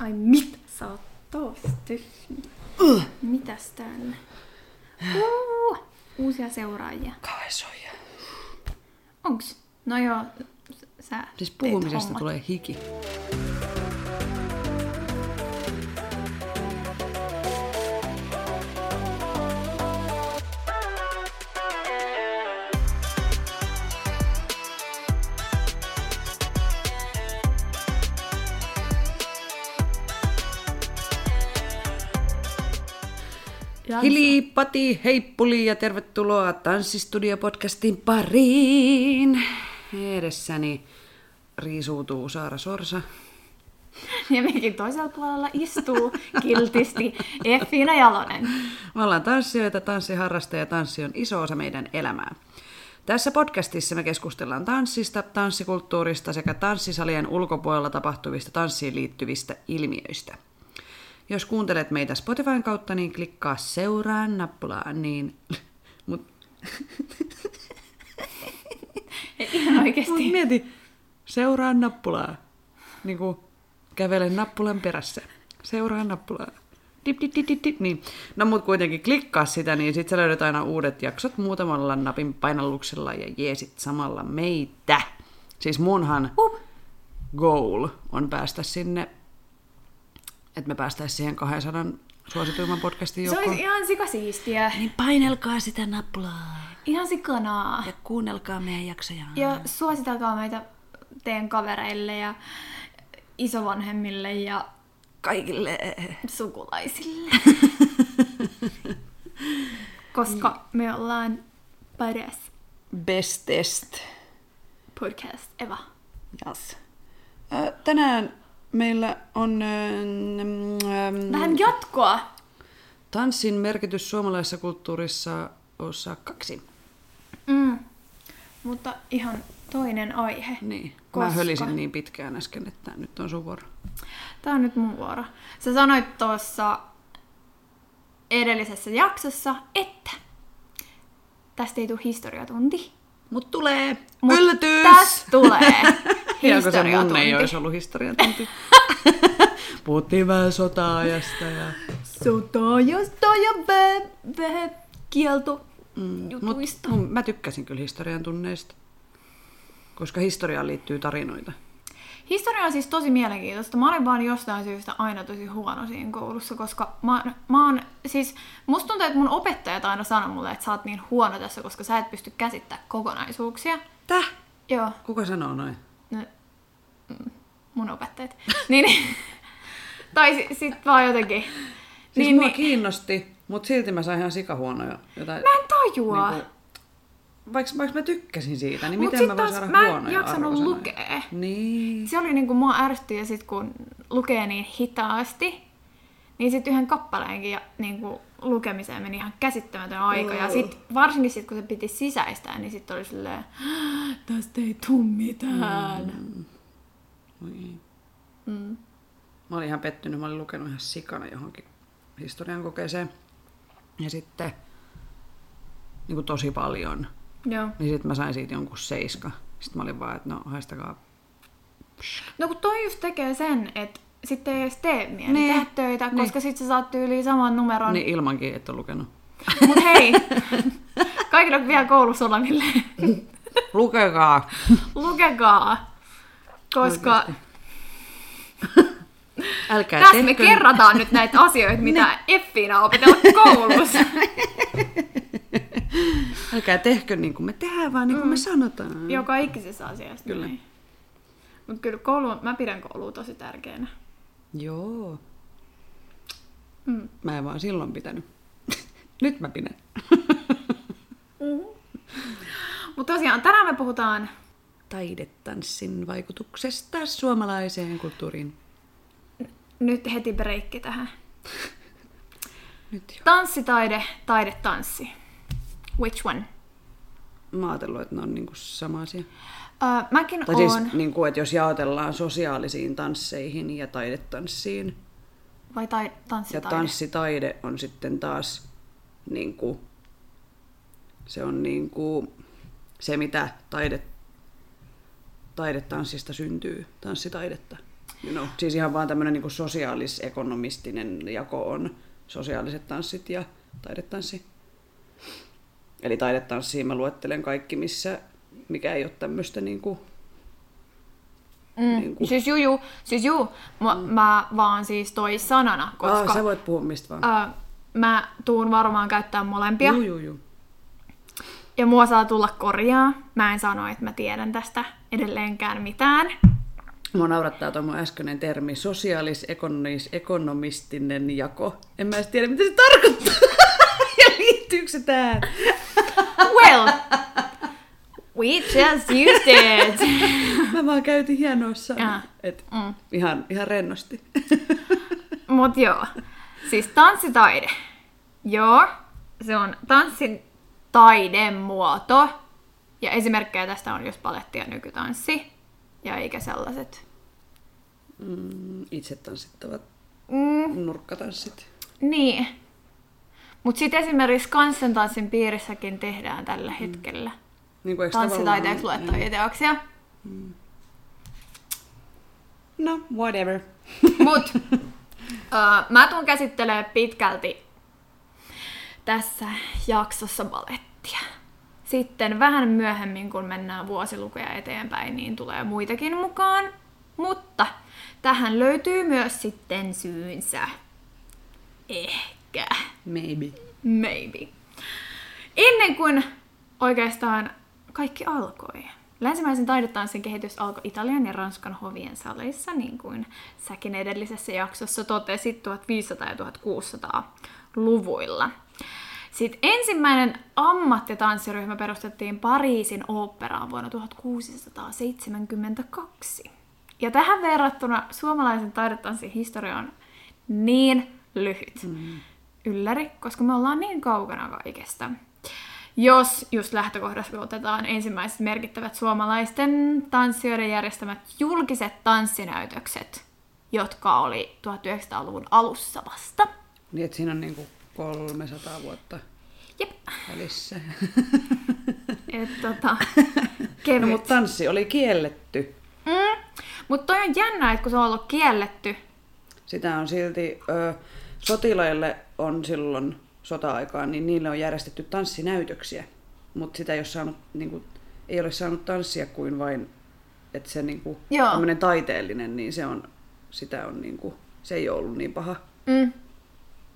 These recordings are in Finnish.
Ai mitä sä oot taas tehnyt? Uh. Mitäs täällä? Uh, uusia seuraajia. Kavesoja. Onks? No joo, sä Siis puhumisesta tulee hiki. Jansa. Hilipati, heippuli ja tervetuloa Tanssistudio-podcastin pariin. Edessäni riisuutuu Saara Sorsa. Ja mekin toisella puolella istuu kiltisti Effiina Jalonen. Me ollaan tanssijoita, tanssiharrastajia ja tanssi on iso osa meidän elämää. Tässä podcastissa me keskustellaan tanssista, tanssikulttuurista sekä tanssisalien ulkopuolella tapahtuvista tanssiin liittyvistä ilmiöistä. Jos kuuntelet meitä Spotifyn kautta, niin klikkaa seuraa nappulaa, niin... Mut, Ihan mut oikeesti. mieti, seuraa nappulaa. Niin kuin kävele nappulan perässä. Seuraa nappulaa. Dip, dip, dip, dip, dip. Niin. No mut kuitenkin klikkaa sitä, niin sit sä löydät aina uudet jaksot muutamalla napin painalluksella ja jeesit samalla meitä. Siis munhan Hup. goal on päästä sinne, että me päästäisiin siihen 200 suosituimman podcastin Se joukkoon. olisi ihan sikasiistiä. Niin painelkaa sitä nappulaa Ihan sikanaa. ja kuunnelkaa meidän jaksoja. Ja suositelkaa meitä teidän kavereille ja isovanhemmille ja kaikille. sukulaisille. Koska me ollaan paras Bestest. podcast Eva. Yes. Tänään meillä on mm, Vähän jatkoa. tanssin merkitys suomalaisessa kulttuurissa osa kaksi. Mm. Mutta ihan toinen aihe. Niin. Mä Koska? hölisin niin pitkään äsken, että nyt on sun vuoro. Tää on nyt mun vuoro. Sä sanoit tuossa edellisessä jaksossa, että tästä ei tule historiatunti. Mut tulee! Mut Yllätys! Tästä tulee Ihan kun se mun ei olisi ollut historiatunti. Puhuttiin vähän sota-ajasta ja... Sotaajasta ja vä- vähän kielto Mm, jutuista. mut, mä tykkäsin kyllä historian tunneista. Koska historiaan liittyy tarinoita. Historia on siis tosi mielenkiintoista. Mä olin vaan jostain syystä aina tosi huono siinä koulussa, koska mä, mä oon, siis musta tuntuu, että mun opettajat aina sanoo mulle, että sä oot niin huono tässä, koska sä et pysty käsittämään kokonaisuuksia. Täh? Joo, Kuka sanoo noin? Mm, mun opettajat. niin, niin. tai si, sit vaan jotenkin. Siis niin, mua niin, kiinnosti, mutta silti mä sain ihan sikahuonoja jotain. mä en tajua. Niinku, vaikka, vaikka mä tykkäsin siitä, niin Mut miten mä voin saada mä en huonoja jaksanut arvosanoja? lukea. Niin. Se oli niinku mua ärsytti ja sit kun lukee niin hitaasti, niin sit yhden kappaleenkin ja niinku lukemiseen meni ihan käsittämätön aika. Ja sit varsinkin sit kun se piti sisäistää, niin sit oli silleen, tästä ei tuu mitään. Oi ei. Mm. Mä olin ihan pettynyt, mä olin lukenut ihan sikana johonkin historian kokeeseen. Ja sitten niin kuin tosi paljon. Joo. Niin sitten mä sain siitä jonkun seiska. Sitten mä olin vaan, että no haistakaa. No kun toi just tekee sen, että sitten ei edes tee mieli Niin. tehdä töitä, Niin. koska sit sä saat tyyliin saman numeron. Niin ilmankin et ole lukenut. Mut hei, kaikille vielä koulussa oleville, Lukekaa! lukekaa. Koska Älkää Tässä me tehkö... kerrataan nyt näitä asioita, mitä Effiina on opetellut koulussa. Älkää tehkö niin kuin me tehdään, vaan niin kuin me sanotaan. Joka ikisessä asiassa. Kyllä. Mutta kyllä koulu, mä pidän koulua tosi tärkeänä. Joo. Mm. Mä en vaan silloin pitänyt. Nyt mä pidän. Mutta tosiaan, tänään me puhutaan Taidetanssin vaikutuksesta suomalaiseen kulttuuriin. nyt heti breikki tähän. Nyt jo. Tanssitaide, taidetanssi. Which one? Mä ajatellut, että ne on niinku sama asia. Öö, mäkin Tai siis, niinku, että jos jaotellaan sosiaalisiin tansseihin ja taidetanssiin, vai tai, ja tanssitaide? tanssitaide on sitten taas niinku, se on niinku, se, mitä taide, taidetanssista syntyy, tanssitaidetta. you know, siis ihan vaan tämmöinen niin sosiaalis-ekonomistinen jako on sosiaaliset tanssit ja taidetanssi. Eli taidetanssiin mä luettelen kaikki, missä, mikä ei ole tämmöistä niin kuin, Mm. Niin kuin... Siis juu, juu, siis juu. Mä, mm. mä vaan siis toi sanana, koska... Ah, sä voit puhua mistä vaan. Ää, mä tuun varmaan käyttää molempia. Juu, juu, juu. Ja mua saa tulla korjaa. Mä en sano, että mä tiedän tästä edelleenkään mitään. Mua naurattaa tuo mun äskeinen termi, sosiaalis-ekonomistinen jako. En mä edes tiedä, mitä se tarkoittaa. ja liittyykö se tähän? well, we just used it. mä vaan käytin hienoissa. Et mm. ihan, ihan rennosti. Mut joo, siis tanssitaide. Joo, se on tanssin taidemuoto. Ja esimerkkejä tästä on just paletti ja nykytanssi. Ja eikä sellaiset mm, itse tanssittavat mm. nurkkatanssit. Niin. Mutta sitten esimerkiksi kanssentanssin piirissäkin tehdään tällä mm. hetkellä niin tanssitaiteeksi luettavia niin. teoksia. Mm. No, whatever. Mut uh, mä tuun käsittelemään pitkälti tässä jaksossa balettia. Sitten vähän myöhemmin, kun mennään vuosilukuja eteenpäin, niin tulee muitakin mukaan. Mutta tähän löytyy myös sitten syynsä. Ehkä. Maybe. Maybe. Ennen kuin oikeastaan kaikki alkoi. Länsimäisen taidetanssin kehitys alkoi Italian ja Ranskan hovien saleissa, niin kuin säkin edellisessä jaksossa totesit 1500- ja 1600-luvuilla. Sitten ensimmäinen ammattitanssiryhmä perustettiin Pariisin oopperaan vuonna 1672. Ja tähän verrattuna suomalaisen taidetanssin historia on niin lyhyt. Mm. Ylläri, koska me ollaan niin kaukana kaikesta. Jos just lähtökohdassa otetaan ensimmäiset merkittävät suomalaisten tanssijoiden järjestämät julkiset tanssinäytökset, jotka oli 1900-luvun alussa vasta. Niin, että siinä on niinku 300 vuotta Jep. välissä. Et, tota, no, mutta tanssi oli kielletty. Mm. Mutta toi on jännä, että kun se on ollut kielletty. Sitä on silti, ö, sotilaille on silloin sota-aikaan, niin niille on järjestetty tanssinäytöksiä. Mutta sitä ei ole, saanut, niin kuin, ei ole saanut tanssia kuin vain, että se niin kuin, taiteellinen, niin se on, sitä on niin kuin, se ei ole ollut niin paha. Mm.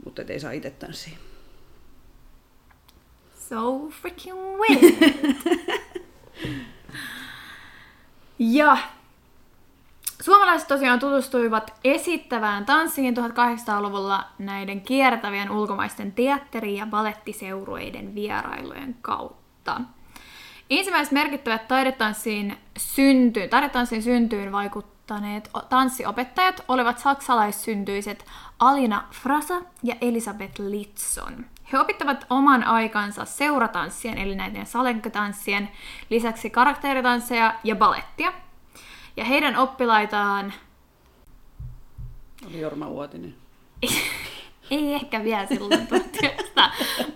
Mutta ei saa itse tanssia. So freaking weird. ja Suomalaiset tosiaan tutustuivat esittävään tanssiin 1800-luvulla näiden kiertävien ulkomaisten teatteri- ja balettiseurueiden vierailujen kautta. Ensimmäiset merkittävät taidetanssiin syntyyn, taidetanssiin syntyyn vaikuttaneet tanssiopettajat olivat saksalaissyntyiset Alina Frasa ja Elisabeth Litson. He opittavat oman aikansa seuratanssien, eli näiden salenkatanssien, lisäksi karakteritansseja ja balettia, ja heidän oppilaitaan... Oli Jorma Uotinen. Ei ehkä vielä silloin 1900.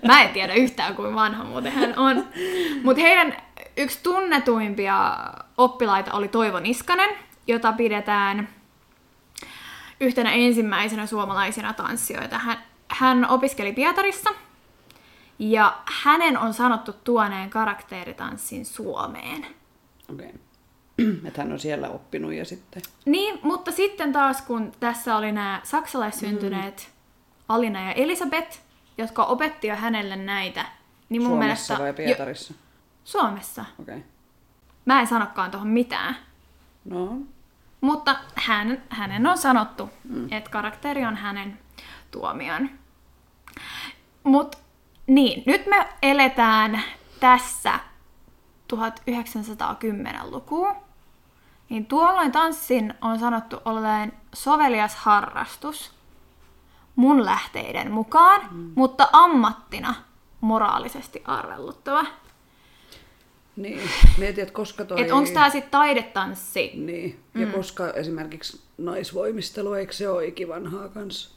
Mä en tiedä yhtään, kuin vanha muuten hän on. Mutta heidän yksi tunnetuimpia oppilaita oli Toivo Niskanen, jota pidetään yhtenä ensimmäisenä suomalaisena tanssijoita. Hän, hän opiskeli Pietarissa ja hänen on sanottu tuoneen karakteritanssin Suomeen. Okei. Okay. että hän on siellä oppinut ja sitten... Niin, mutta sitten taas kun tässä oli nämä saksalaissyntyneet mm. Alina ja Elisabeth, jotka opetti jo hänelle näitä, niin mun Suomessa mielestä... vai Pietarissa? Jo... Suomessa. Okei. Okay. Mä en sanokaan tuohon mitään. No. Mutta hän, hänen on sanottu, mm. että karakteri on hänen tuomion. Mut niin, nyt me eletään tässä 1910-lukua niin tuolloin tanssin on sanottu olleen sovelias harrastus mun lähteiden mukaan, mm. mutta ammattina moraalisesti arvelluttava. Niin, mietin, että koska toi... Et onko tämä sitten taidetanssi? Niin, ja mm. koska esimerkiksi naisvoimistelu, eikö se ole ikivanhaa kanssa?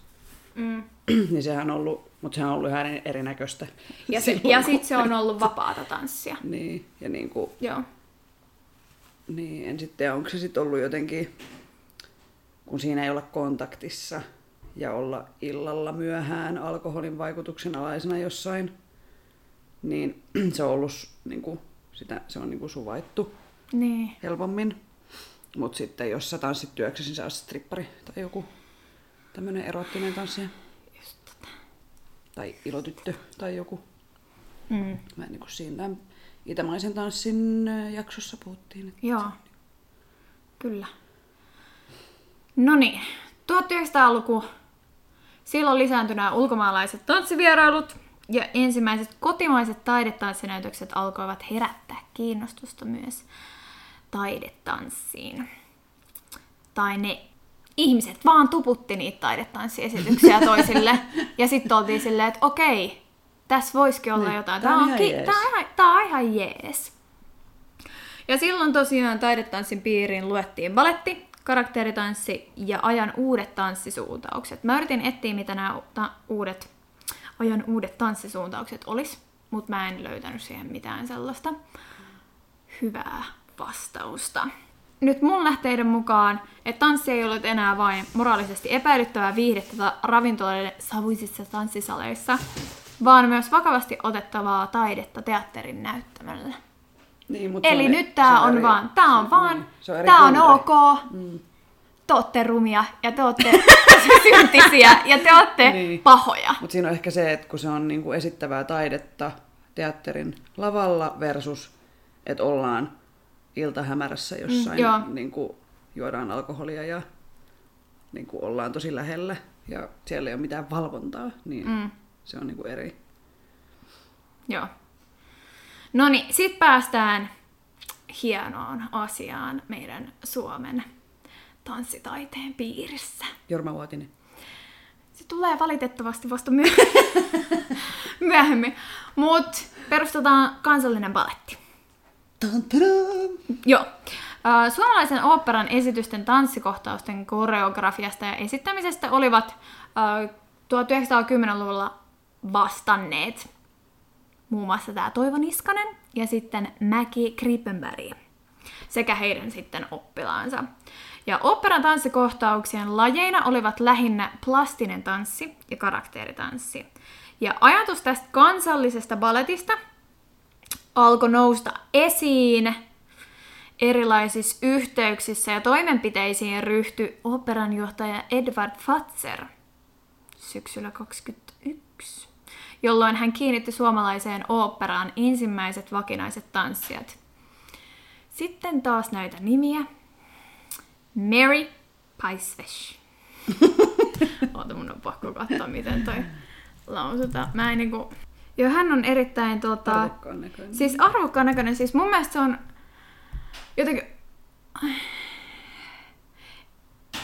Mm. niin sehän on ollut, mutta sehän on ollut ihan erinäköistä. Ja, se, ja sitten se on ollut vapaata tanssia. niin, ja niin kuin, Joo. Niin, en sitten onko se sitten ollut jotenkin kun siinä ei olla kontaktissa ja olla illalla myöhään alkoholin vaikutuksen alaisena jossain, niin se on ollut niin kuin, sitä, se on niin kuin suvaittu Niin. helpommin. Mutta sitten jos sä tanssit työksesi, niin sä strippari tai joku tämmöinen erottinen tanssija. Just tätä. Tai ilotyttö tai joku. Mm. Mä niin kuin siinä itämaisen tanssin ö, jaksossa puhuttiin. Että Joo. Kyllä. No niin, 1900-luku. Silloin lisääntyi nämä ulkomaalaiset tanssivierailut ja ensimmäiset kotimaiset taidetanssinäytökset alkoivat herättää kiinnostusta myös taidetanssiin. Tai ne ihmiset vaan tuputti niitä taidetanssiesityksiä toisille ja sitten oltiin silleen, että okei, tässä voisikin olla Niin, jotain. Tämä on, ihan ki- jees. tää on, ihan, tää on ihan jees. Ja silloin tosiaan taidetanssin piiriin luettiin baletti, karakteritanssi ja ajan uudet tanssisuuntaukset. Mä yritin etsiä, mitä nämä uudet, ajan uudet tanssisuuntaukset olis, mutta mä en löytänyt siihen mitään sellaista hyvää vastausta. Nyt mun lähteiden mukaan, että tanssi ei ollut enää vain moraalisesti epäilyttävää viihdettä ravintoloiden savuisissa tanssisaleissa, vaan myös vakavasti otettavaa taidetta teatterin näyttämällä. Niin, mutta Eli on- nyt tää se on, eri- vaan, tää on vaan, niin, se eri tää on ok. Te ootte rumia ja te ootte syntisiä ja te ootte Niin. pahoja. Mutta siinä on ehkä se, että kun se on niinku esittävää taidetta teatterin lavalla versus, että ollaan iltahämärässä jossain, Mm, joo. mm, niinku, juodaan alkoholia ja niinku, ollaan tosi lähellä ja siellä ei ole mitään valvontaa, niin mm. se on niinku eri. Joo. No niin, sit päästään hienoon asiaan meidän Suomen tanssitaiteen piirissä. Jorma Vuotinen. Se tulee valitettavasti vasta myö- myöhemmin. Mut perustetaan kansallinen baletti. Joo. Suomalaisen oopperan esitysten tanssikohtausten koreografiasta ja esittämisestä olivat ö, 1910-luvulla vastanneet muun muassa tämä Toivo Niskanen ja sitten Mäki Kripenberg sekä heidän sitten oppilaansa. Ja oopperan tanssikohtauksien lajeina olivat lähinnä plastinen tanssi ja karakteritanssi. Ja ajatus tästä kansallisesta balletista alkoi nousta esiin erilaisissa yhteyksissä ja toimenpiteisiin ryhtyi operanjohtaja Edward Fatser syksyllä 2021, jolloin hän kiinnitti suomalaiseen oopperaan ensimmäiset vakinaiset tanssijat. Sitten taas näitä nimiä. Mary Paisvesh. Oota, mun on pakko katsoa, miten toi lausutaan. Mä en niinku... Joo, hän on erittäin tota... Arvokkaan näköinen. Siis arvokkaan näköinen. Siis mun mielestä se on jotenkin...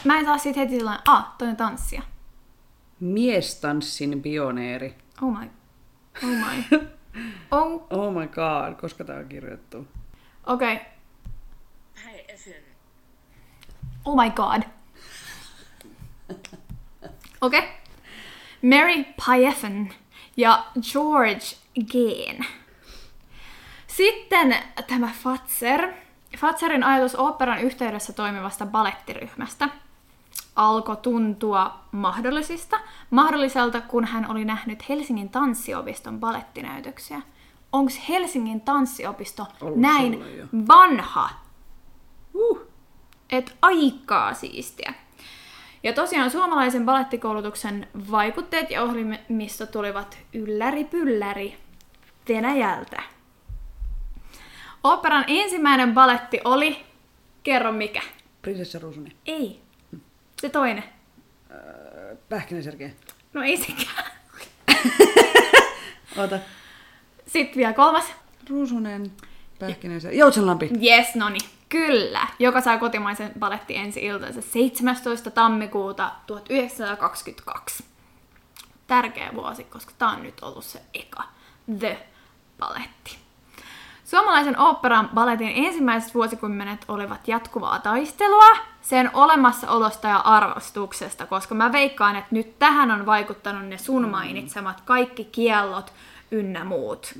Mä en saa siitä heti sellainen, ah, toi on tanssia. Miestanssin pioneeri. Oh my. Oh my. Oh, Oh my god, koska tää on kirjoittu. okei. Okay. Oh my god. Okei. Okay. Mary Piefen ja George Geen. Sitten tämä Fatser. Fatserin ajatus oopperan yhteydessä toimivasta balettiryhmästä alkoi tuntua mahdollisista, mahdolliselta, kun hän oli nähnyt Helsingin tanssiopiston balettinäytöksiä. Onko Helsingin tanssiopisto Ollut näin vanha? Et aikaa siistiä. Ja tosiaan suomalaisen balettikoulutuksen vaikutteet ja ohjelmisto tulivat ylläri pylläri Venäjältä. Operan ensimmäinen baletti oli, kerro mikä? Prinsessa Ruusunen. Ei. Se toinen. Öö, Pähkinä Sergei. No ei sekään. Oota. Sitten vielä kolmas. Ruusunen, Pähkinä Sergei. Joutsenlampi. Yes, no niin. Kyllä, joka sai kotimaisen baletti ensi iltansa 17. tammikuuta 1922. Tärkeä vuosi, koska tämä on nyt ollut se eka The Baletti. Suomalaisen oopperan balletin ensimmäiset vuosikymmenet olivat jatkuvaa taistelua sen olemassaolosta ja arvostuksesta, koska mä veikkaan, että nyt tähän on vaikuttanut ne sun mainitsemat kaikki kiellot ynnä muut.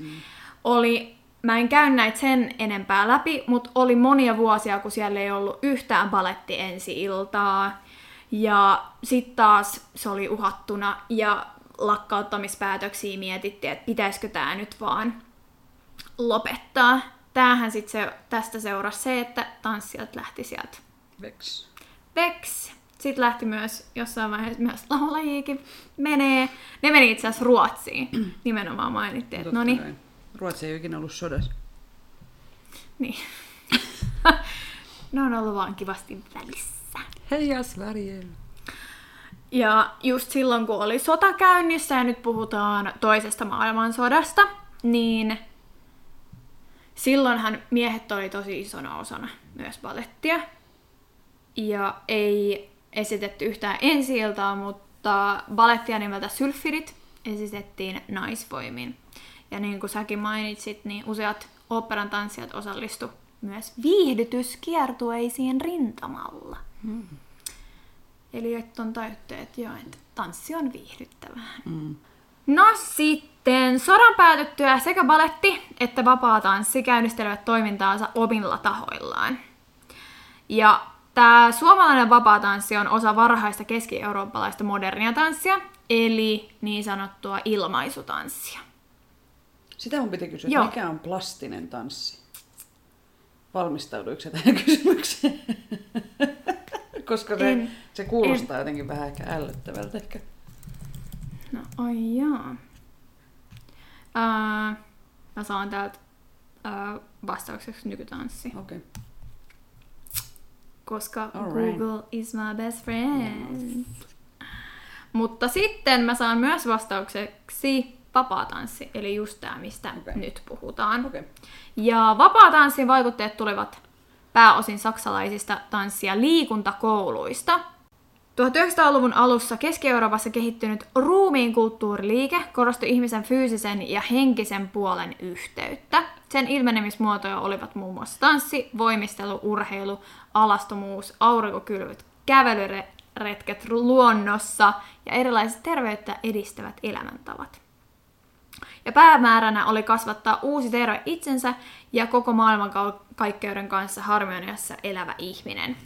Oli, mä en käy näitä sen enempää läpi, mutta oli monia vuosia, kun siellä ei ollut yhtään baletti ensi iltaa. Ja sitten taas se oli uhattuna ja lakkauttamispäätöksiä mietittiin, että pitäisikö tämä nyt vaan lopettaa. Tämähän sitten se, tästä seurasi se, että tanssijat lähti sieltä Vex. Vex. Sitten lähti myös jossain vaiheessa myös laulajiikin menee. Ne meni itse asiassa Ruotsiin. Nimenomaan mainittiin, että no niin. Ruotsi ei ole ikinä ollut sodassa. niin. ne on ollut vaan kivasti välissä. Heija Sverige. Ja just silloin, kun oli sota käynnissä, ja nyt puhutaan toisesta maailmansodasta, niin silloinhan miehet oli tosi isona osana myös balettia. Ja ei esitetty yhtään ensi mutta balettia nimeltä Sylfirit esitettiin naisvoimin. Ja niin kuin säkin mainitsit, niin useat operan tanssijat osallistu myös viihdytyskiertueisiin rintamalla. Hmm. Eli että on tajuttu, että joo, että tanssi on viihdyttävää. Mm. No sitten, sodan päätyttyä sekä baletti että vapaa tanssi käynnistelevät toimintaansa omilla tahoillaan. Ja tämä suomalainen vapaa tanssi on osa varhaista keski-eurooppalaista modernia tanssia, eli niin sanottua ilmaisutanssia. Sitä mun piti kysyä, Joo. mikä on plastinen tanssi? Valmistauduiko se tähän kysymykseen? Koska se, En. se kuulostaa jotenkin vähän ehkä ällöttävältä ehkä. No ai jaa. Ää, mä saan täältä ää, vastaukseksi nykytanssi. Okei. Okay. koska Alright. Google is my best friend. Mutta sitten mä saan myös vastaukseksi vapaatanssi, eli just tämä, mistä okay. nyt puhutaan. Okay. Ja vapaatanssin vaikutteet tulivat pääosin saksalaisista tanssi- ja liikuntakouluista. 1900-luvun alussa Keski-Euroopassa kehittynyt ruumiin kulttuuriliike korosti ihmisen fyysisen ja henkisen puolen yhteyttä. Sen ilmenemismuotoja olivat muun muassa tanssi, voimistelu, urheilu, alastomuus, aurinkokylvyt, kävelyretket luonnossa ja erilaiset terveyttä edistävät elämäntavat. Ja päämääränä oli kasvattaa uusi terve itsensä ja koko maailmankaikkeuden kanssa harmoniassa elävä ihminen.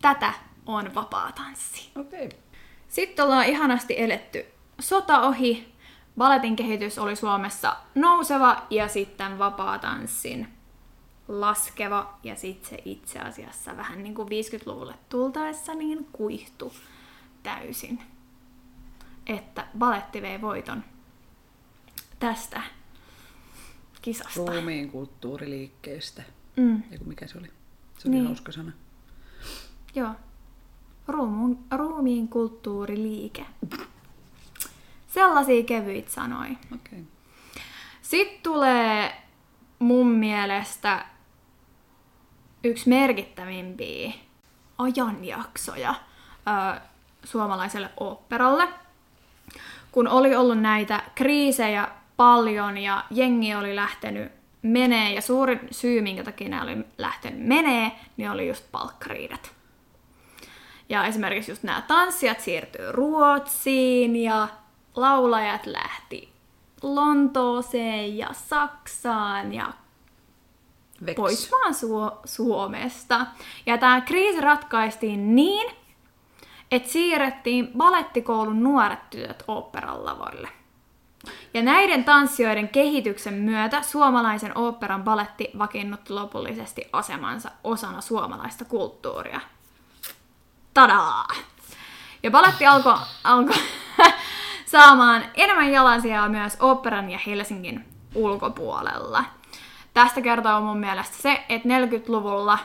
Tätä on vapaa tanssi. Okei. Sitten ollaan ihanasti eletty sota ohi. Baletin kehitys oli Suomessa nouseva ja sitten vapaa tanssin laskeva ja sitten se itse asiassa vähän niin kuin 50-luvulle tultaessa niin kuihtu täysin. Että baletti vei voiton tästä kisasta. Ruumiin kulttuuriliikkeestä. Mm, Eiku mikä se oli? Se oli Niin. hauska sana. joo. Ruumun, ruumiin kulttuuriliike. Sellaisia kevyit sanoi. Okay. Sitten tulee mun mielestä yksi merkittävimpiä ajanjaksoja ö, suomalaiselle oopperalle. Kun oli ollut näitä kriisejä paljon ja jengi oli lähtenyt menee ja suurin syy, minkä takia ne oli lähtenyt menee, niin oli just palkkariidat. Ja esimerkiksi just nämä tanssijat siirtyy Ruotsiin ja laulajat lähti Lontooseen ja Saksaan ja Vex. pois vaan Suo- Suomesta. Ja tämä kriisi ratkaistiin niin, että siirrettiin balettikoulun nuoret tytöt oopperan lavoille. Ja näiden tanssijoiden kehityksen myötä suomalaisen oopperan baletti vakiinnutti lopullisesti asemansa osana suomalaista kulttuuria. Tadaa! Ja baletti alkoi alko saamaan enemmän jalansijaa myös oopperan ja Helsingin ulkopuolella. Tästä kertoo mun mielestä se, että 40-luvulla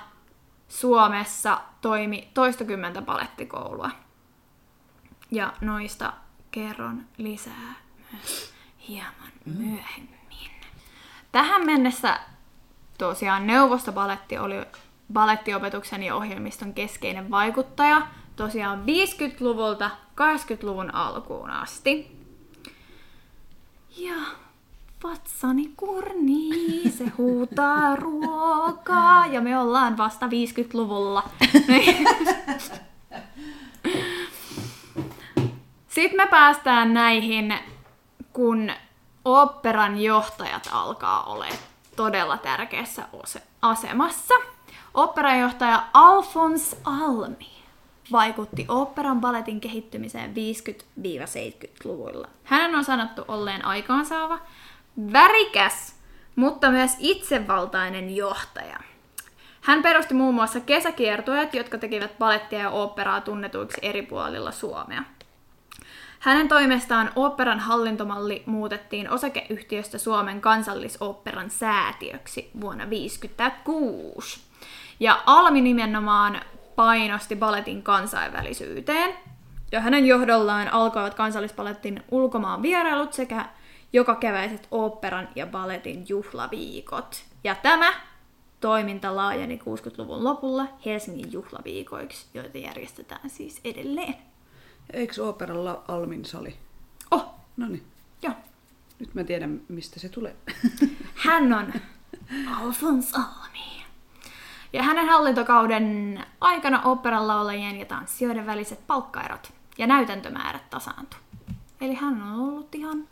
Suomessa toimi toistakymmentä balettikoulua. Ja noista kerron lisää myös hieman myöhemmin. Tähän mennessä tosiaan neuvostobaletti oli balettiopetuksen ja ohjelmiston keskeinen vaikuttaja tosiaan 50-luvulta 80-luvun alkuun asti. Ja vatsani kurnii, se huutaa ruokaa ja me ollaan vasta 50-luvulla. Sitten me päästään näihin, kun oopperan johtajat alkaa olla todella tärkeässä asemassa. Oopperan johtaja Alphonse Almi vaikutti oopperan baletin kehittymiseen 50-70-luvuilla. Hänen on sanottu olleen aikaansaava, värikäs, mutta myös itsevaltainen johtaja. Hän perusti muun muassa kesäkiertueet, jotka tekivät balettia ja oopperaa tunnetuiksi eri puolilla Suomea. Hänen toimestaan oopperan hallintomalli muutettiin osakeyhtiöstä Suomen kansallisoopperan säätiöksi vuonna 1956. Ja Almi nimenomaan painosti baletin kansainvälisyyteen. Ja hänen johdollaan alkoivat kansallispalettin ulkomaan vierailut sekä joka keväiset oopperan ja baletin juhlaviikot. Ja tämä toiminta laajeni 60-luvun lopulla Helsingin juhlaviikoiksi, joita järjestetään siis edelleen. Eikö operalla Almin sali? Oh, No niin, joo. nyt mä tiedän mistä se tulee. Hän on Alfons Almi. Ja hänen hallintokauden aikana operan laulajien ja tanssijoiden väliset palkkaerot ja näytäntömäärät tasaantu. Eli hän on ollut ihan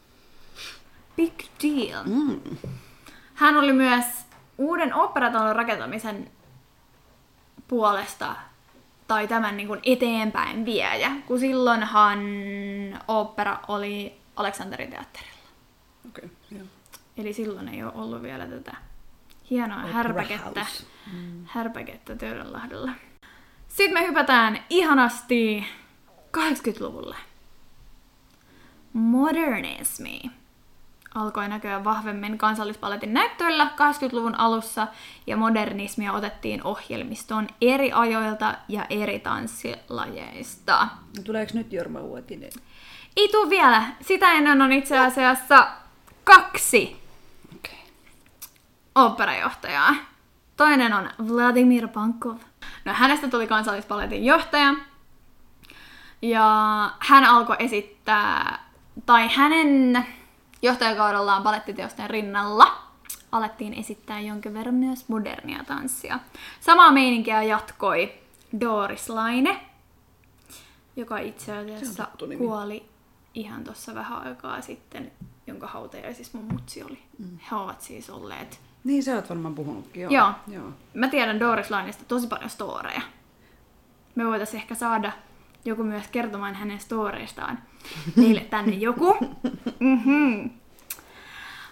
big deal. Mm. Hän oli myös uuden operatalon rakentamisen puolesta tai tämän niin kuin eteenpäin viejä, kun silloinhan opera oli Aleksanterin teatterilla. Okay, joo. Eli silloin ei ole ollut vielä tätä hienoa Opera härpäkettä, House. härpäkettä Töölönlahdella. Sitten me hypätään ihanasti 80-luvulle. Modernismi alkoi näkyä vahvemmin kansallispaletin näyttöillä 80-luvun alussa ja modernismia otettiin ohjelmistoon eri ajoilta ja eri tanssilajeista. Tuleeko nyt Jorma Uotinen? Ei tuu vielä. Sitä ennen on itse asiassa kaksi. Okay. oopperajohtajaa. Toinen on Vladimir Pankov. No hänestä tuli kansallispaletin johtaja. Ja hän alkoi esittää, tai hänen johtajakaudellaan balettiteosten rinnalla alettiin esittää jonkin verran myös modernia tanssia. Samaa meininkiä jatkoi Doris Laine, joka itse asiassa kuoli ihan tuossa vähän aikaa sitten, jonka hautajaisissa mun mutsi oli. Mm. He ovat siis olleet Niin sä oot varmaan puhunutkin, joo. Joo. joo. Mä tiedän Doris Lainista tosi paljon storeja. Me voitaisiin ehkä saada joku myös kertomaan hänen storeistaan meille tänne joku. Mm-hmm.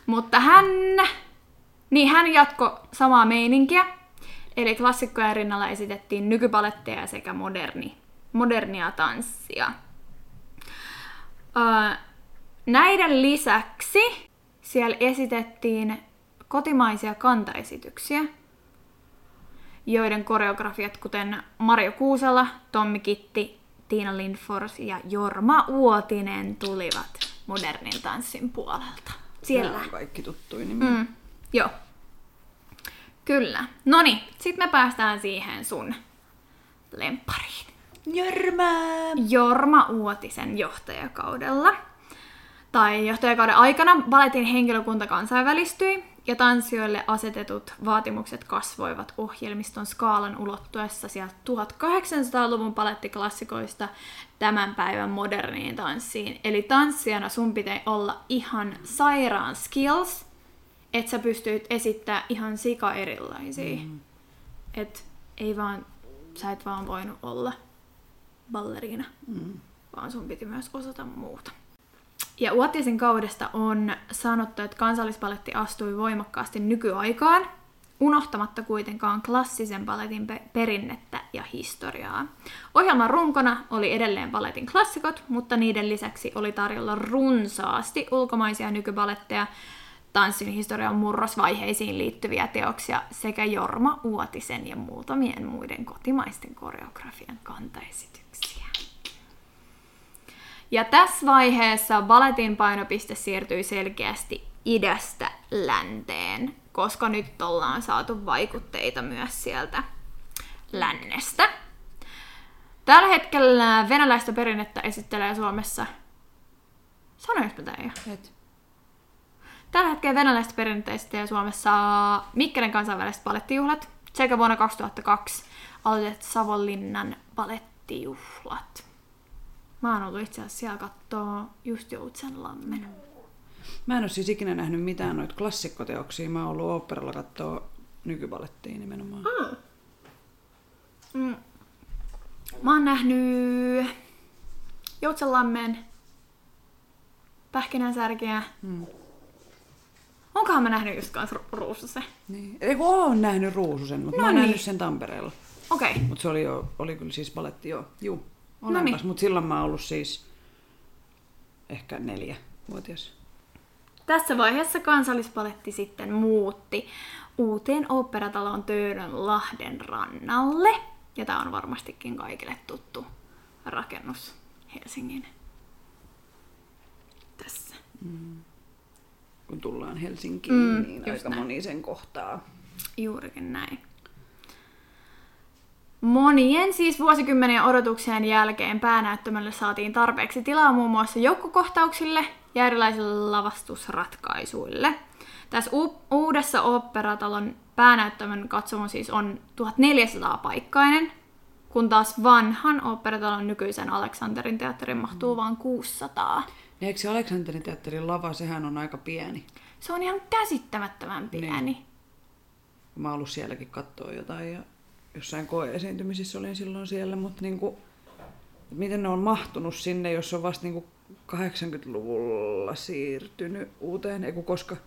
Mutta hän, niin hän jatko samaa meininkiä. Eli klassikkojen rinnalla esitettiin nykypaletteja sekä moderni, modernia tanssia. Öö, näiden lisäksi siellä esitettiin kotimaisia kantaesityksiä, joiden koreografiat, kuten Mario Kuusala, Tommi Kitti, Tiina Lindfors ja Jorma Uotinen, tulivat modernin tanssin puolelta. Siellä. Nämä on kaikki tuttuja nimiä. Mm, joo. Kyllä. Noni, sit me päästään siihen sun lemppariin. Jorma! Jorma Uotisen johtajakaudella. Tai johtajakauden aikana baletin henkilökunta kansainvälistyi ja tanssijoille asetetut vaatimukset kasvoivat ohjelmiston skaalan ulottuessa sieltä 1800-luvun balettiklassikoista tämän päivän moderniin tanssiin. Eli tanssijana sun pitää olla ihan sairaan skills, että sä pystyt esittämään ihan sika erilaisia. Mm. Et ei vaan, sä et vaan voinut olla balleriina, mm. vaan sun piti myös osata muuta. Ja Uotisen kaudesta on sanottu, että kansallispaletti astui voimakkaasti nykyaikaan, unohtamatta kuitenkaan klassisen paletin pe- perinnettä ja historiaa. Ohjelman runkona oli edelleen paletin klassikot, mutta niiden lisäksi oli tarjolla runsaasti ulkomaisia nykypaletteja, tanssin historian murrosvaiheisiin liittyviä teoksia sekä Jorma Uotisen ja muutamien muiden kotimaisten koreografian kantaesityksiä. Ja tässä vaiheessa balletin painopiste siirtyi selkeästi idästä länteen, koska nyt ollaan saatu vaikutteita myös sieltä lännestä. Tällä hetkellä venäläistä perinnettä esittelee Suomessa... Sanoinko mä tän jo? Et. Tällä hetkellä venäläistä perinnettä esittelee Suomessa Mikkelin kansainväliset palettijuhlat sekä vuonna 2002 aloitettu Savonlinnan palettijuhlat. Mä oon ollut itse asiassa siellä kattoo just Joutsenlammen. Mä en ole siis ikinä nähnyt mitään noita klassikkoteoksia. Mä oon ollut oopperalla kattoo nykypalettia nimenomaan. Mm. Mä oon nähnyt Joutsenlammen, Pähkinänsärkeä. Mm. Onkohan mä nähnyt just kans Ru- Ruususen? Niin. Ei kun oon nähnyt Ruususen, mutta no mä oon niin. nähnyt sen Tampereella. Okei. Okay. Mutta se oli, jo, oli kyllä siis baletti joo. Juu, No olenpas. niin. Mutta silloin mä oon ollut siis ehkä neljä vuotias. Tässä vaiheessa kansallispaletti sitten muutti uuteen oopperataloon Töölön Lahden rannalle. Ja tämä on varmastikin kaikille tuttu rakennus Helsingin tässä. Kun tullaan Helsinkiin, Mm, mm, niin aika näin. moni sen kohtaa. Juurikin näin. Monien siis vuosikymmenien odotuksien jälkeen päänäyttämölle saatiin tarpeeksi tilaa muun muassa joukkokohtauksille ja erilaisille lavastusratkaisuille. Tässä u- uudessa operatalon päänäyttämön katsomo siis on 1400 paikkainen, kun taas vanhan operatalon nykyisen Aleksanterin teatterin mahtuu vain 600. Ja eikö se Aleksanterin teatterin lava, sehän on aika pieni. Se on ihan käsittämättömän pieni. Niin. Mä oon ollut sielläkin katsoa jotain ja jossain koeesiintymisissä olin silloin siellä, mutta niinku, miten ne on mahtunut sinne, jos on vasta niinku 80-luvulla siirtynyt uuteen, eiku koska?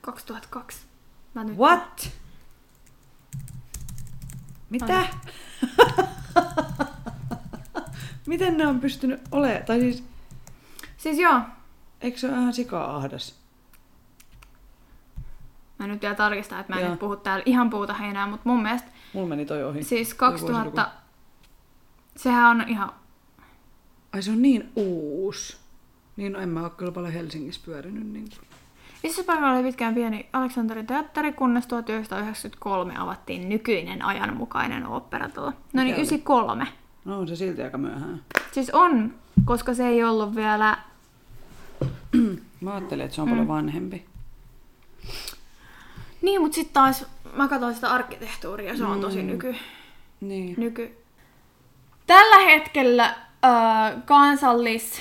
2002. Mä nyt... What? Mitä? Miten ne on pystynyt olemaan? Tai siis, Siis joo, eikö se ole ihan sika-ahdas? Mä nyt vielä tarkistan, että mä en Joo. nyt puhu täällä ihan puuta heinää, mutta mun mielestä Mulla meni toi ohi. siis Toi 2000... vuosiluku. Sehän on ihan... Ai se on niin uusi. Niin, no en mä oo kyllä paljon Helsingissä pyörinyt. Niin kuin. Paikalla oli pitkään pieni Aleksanterin teatteri, kunnes 1993 avattiin nykyinen ajanmukainen oopperatalo. No niin, Mikä oli? 93. No on se silti aika myöhään. Siis on, koska se ei ollut vielä... Mä ajattelin, että se on mm. paljon vanhempi. Niin, mutta sitten taas mä katsoin sitä arkkitehtuuria, se on tosi nyky... Niin. nyky... Tällä hetkellä äh, kansallis...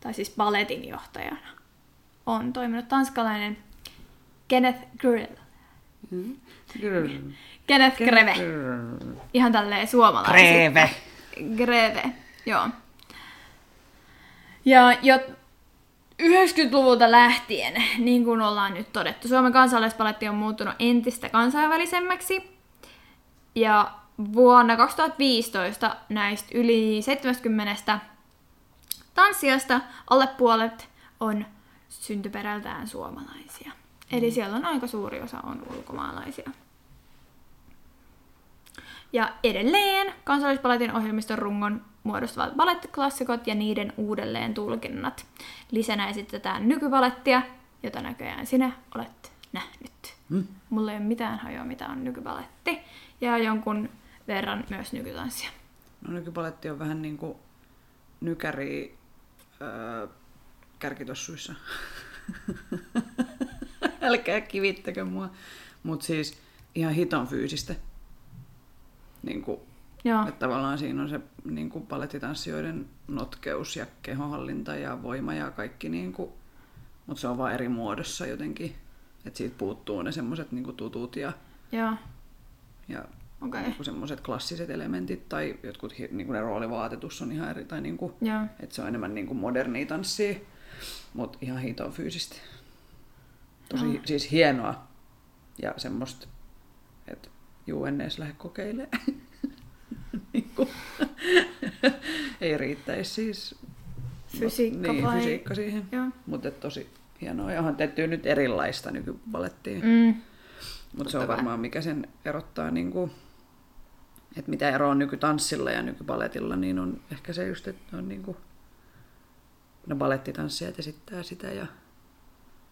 tai siis balletin johtajana on toiminut tanskalainen Kenneth Grill. Mm. Kenneth Greve. Ihan tälleen suomalainen. Greve. Greve, joo. Ja jo 90-luvulta lähtien, niin kuin ollaan nyt todettu, Suomen kansallispaletti on muuttunut entistä kansainvälisemmäksi. Ja vuonna 2015 näistä yli 70 tanssijasta alle puolet on syntyperältään suomalaisia. Eli siellä on aika suuri osa on ulkomaalaisia. Ja edelleen kansallispaletin ohjelmiston rungon muodostavat balettiklassikot ja niiden uudelleen tulkinnat. Lisänä esitetään nykybalettia, jota näköjään sinä olet nähnyt. Mm. Mulla ei ole mitään hajoa, mitä on nykybaletti. Ja jonkun verran myös nykytanssia. No nykypaletti on vähän niin kuin nykäri öö, kärkitossuissa. Älkää kivittäkö mua. Mutta siis ihan hiton fyysistä. Niin kuin, Joo, että tavallaan siinä on se niin kuin palettitanssijoiden notkeus ja kehonhallinta ja voima ja kaikki. Niin kuin, mutta se on vaan eri muodossa jotenkin. Että siitä puuttuu ne semmoiset niin tutut ja, joo, ja okei. niin semmoiset klassiset elementit tai jotkut niin kuin ne roolivaatetus on ihan eri. Tai niin kuin, Joo, että se on enemmän niin kuin modernia tanssia, mutta ihan hitoa fyysisesti. Tosi No. siis hienoa ja semmoista, että juu en edes lähde kokeilemaan. niin kuin, ei riittäisi siis Fysiikka niin, vai- fysiikka siihen. Mutta tosi hienoa. Ja onhan tehty nyt erilaista nykypalettia. Mm, Mutta se on varmaan mikä sen erottaa, niin kuin, että mitä eroa on nykytanssilla ja nykypaletilla, niin on ehkä se just, että on niin kuin, no balettitanssijat esittää sitä ja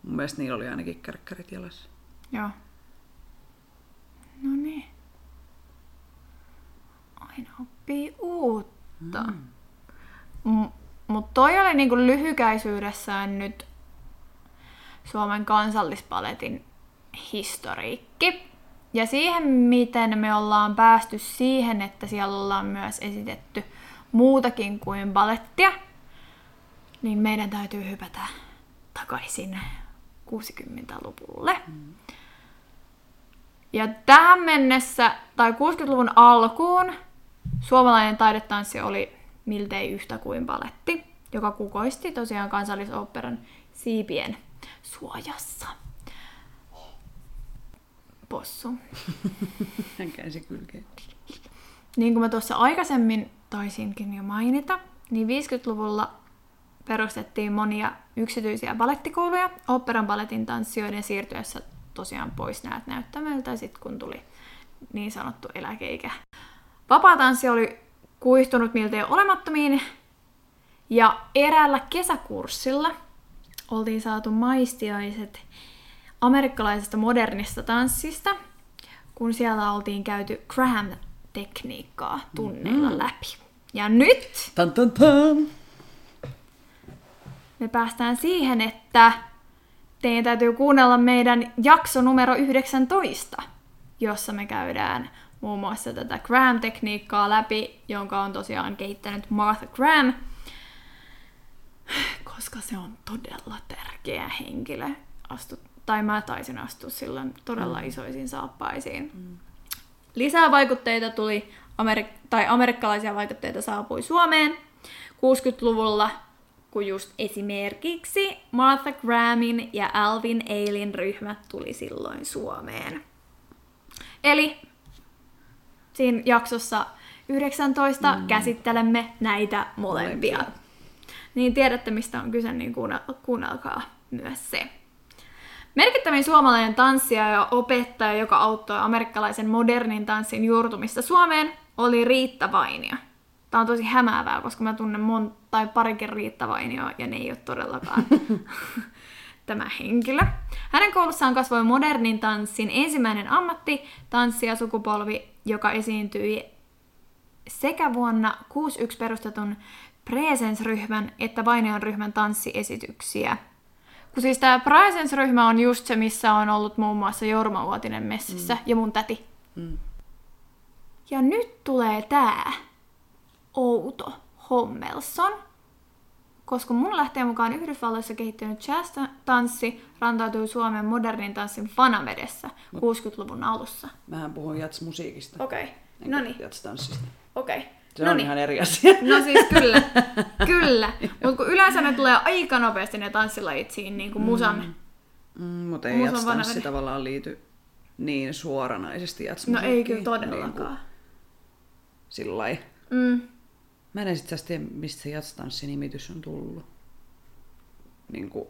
mun mielestä niillä oli ainakin kärkkärit jalassa. joo. No niin. Aina oppii uutta. Mm. Mutta toi oli niinku lyhykäisyydessään nyt Suomen kansallispaletin historiikki. Ja siihen, miten me ollaan päästy siihen, että siellä ollaan myös esitetty muutakin kuin balettia, niin meidän täytyy hypätä takaisin 60-luvulle. Ja tähän mennessä, tai 60-luvun alkuun, Suomalainen taidetanssi oli miltei yhtä kuin baletti, joka kukoisti tosiaan kansallisoopperan siipien suojassa. Possu. Hän käänsi kylkeen. Niin kuin mä tuossa aikaisemmin taisinkin jo mainita, niin 50-luvulla perustettiin monia yksityisiä balettikouluja operan balletin tanssijoiden siirtyessä tosiaan pois näet näyttämöltä, sit kun tuli niin sanottu eläkeikä. Vapaa-tanssi oli kuihtunut miltei olemattomiin, ja eräällä kesäkurssilla oltiin saatu maistiaiset amerikkalaisesta modernista tanssista, kun siellä oltiin käyty Graham-tekniikkaa tunneilla mm-hmm. läpi. Ja nyt Tan, tan, tan. me päästään siihen, että teidän täytyy kuunnella meidän jakso numero 19, jossa me käydään muun muassa tätä Graham-tekniikkaa läpi, jonka on tosiaan kehittänyt Martha Graham, koska se on todella tärkeä henkilö. Astu, tai mä taisin astua silloin todella isoisiin saappaisiin. Lisää vaikutteita tuli, Amerik- tai amerikkalaisia vaikutteita saapui Suomeen 60-luvulla, kun just esimerkiksi Martha Grahamin ja Alvin Ailin ryhmät tuli silloin Suomeen. Eli siinä jaksossa 19 mm. käsittelemme näitä molempia. Molempia. Niin tiedätte, mistä on kyse, niin kuunnel- kuunnelkaa myös se. Merkittävin suomalainen tanssija ja opettaja, joka auttoi amerikkalaisen modernin tanssin juurtumista Suomeen, oli Riitta Vainio. Tämä on tosi hämäävää, koska mä tunnen mon- tai parikin Riitta Vainioa, ja ne ei ole todellakaan tämä henkilö. Hänen koulussaan kasvoi modernin tanssin ensimmäinen ammatti, tanssija sukupolvi, joka esiintyi sekä vuonna 61 perustetun Presence-ryhmän että Vainion ryhmän tanssiesityksiä. Kun siis tämä Presence-ryhmä on just se, missä on ollut muun muassa Jorma Uotinen messissä mm. ja mun täti. Mm. Ja nyt tulee tää outo Hommelson, koska mun lähteen mukaan Yhdysvalloissa kehittynyt jazz-tanssi rantautui Suomen modernin tanssin fanavedessä 60-luvun alussa. Mähän puhun jatsmusiikista. Okei, enkä no niin, Jatstanssista. okei. Se No on niin. ihan eri asia. No siis kyllä, kyllä. Mutta kun yleensä ne tulee aika nopeasti ne tanssilajit siinä niin kuin musan. Mm, mutta ei Musa on jatstanssi vanha- tavallaan liity niin suoranaisesti No jatsmusiikkiin. ei kyllä todellakaan. Sillä lailla. Mm. Mä en itse asiassa tiedä, mistä se jatstanssi-nimitys on tullut. Niin kuin,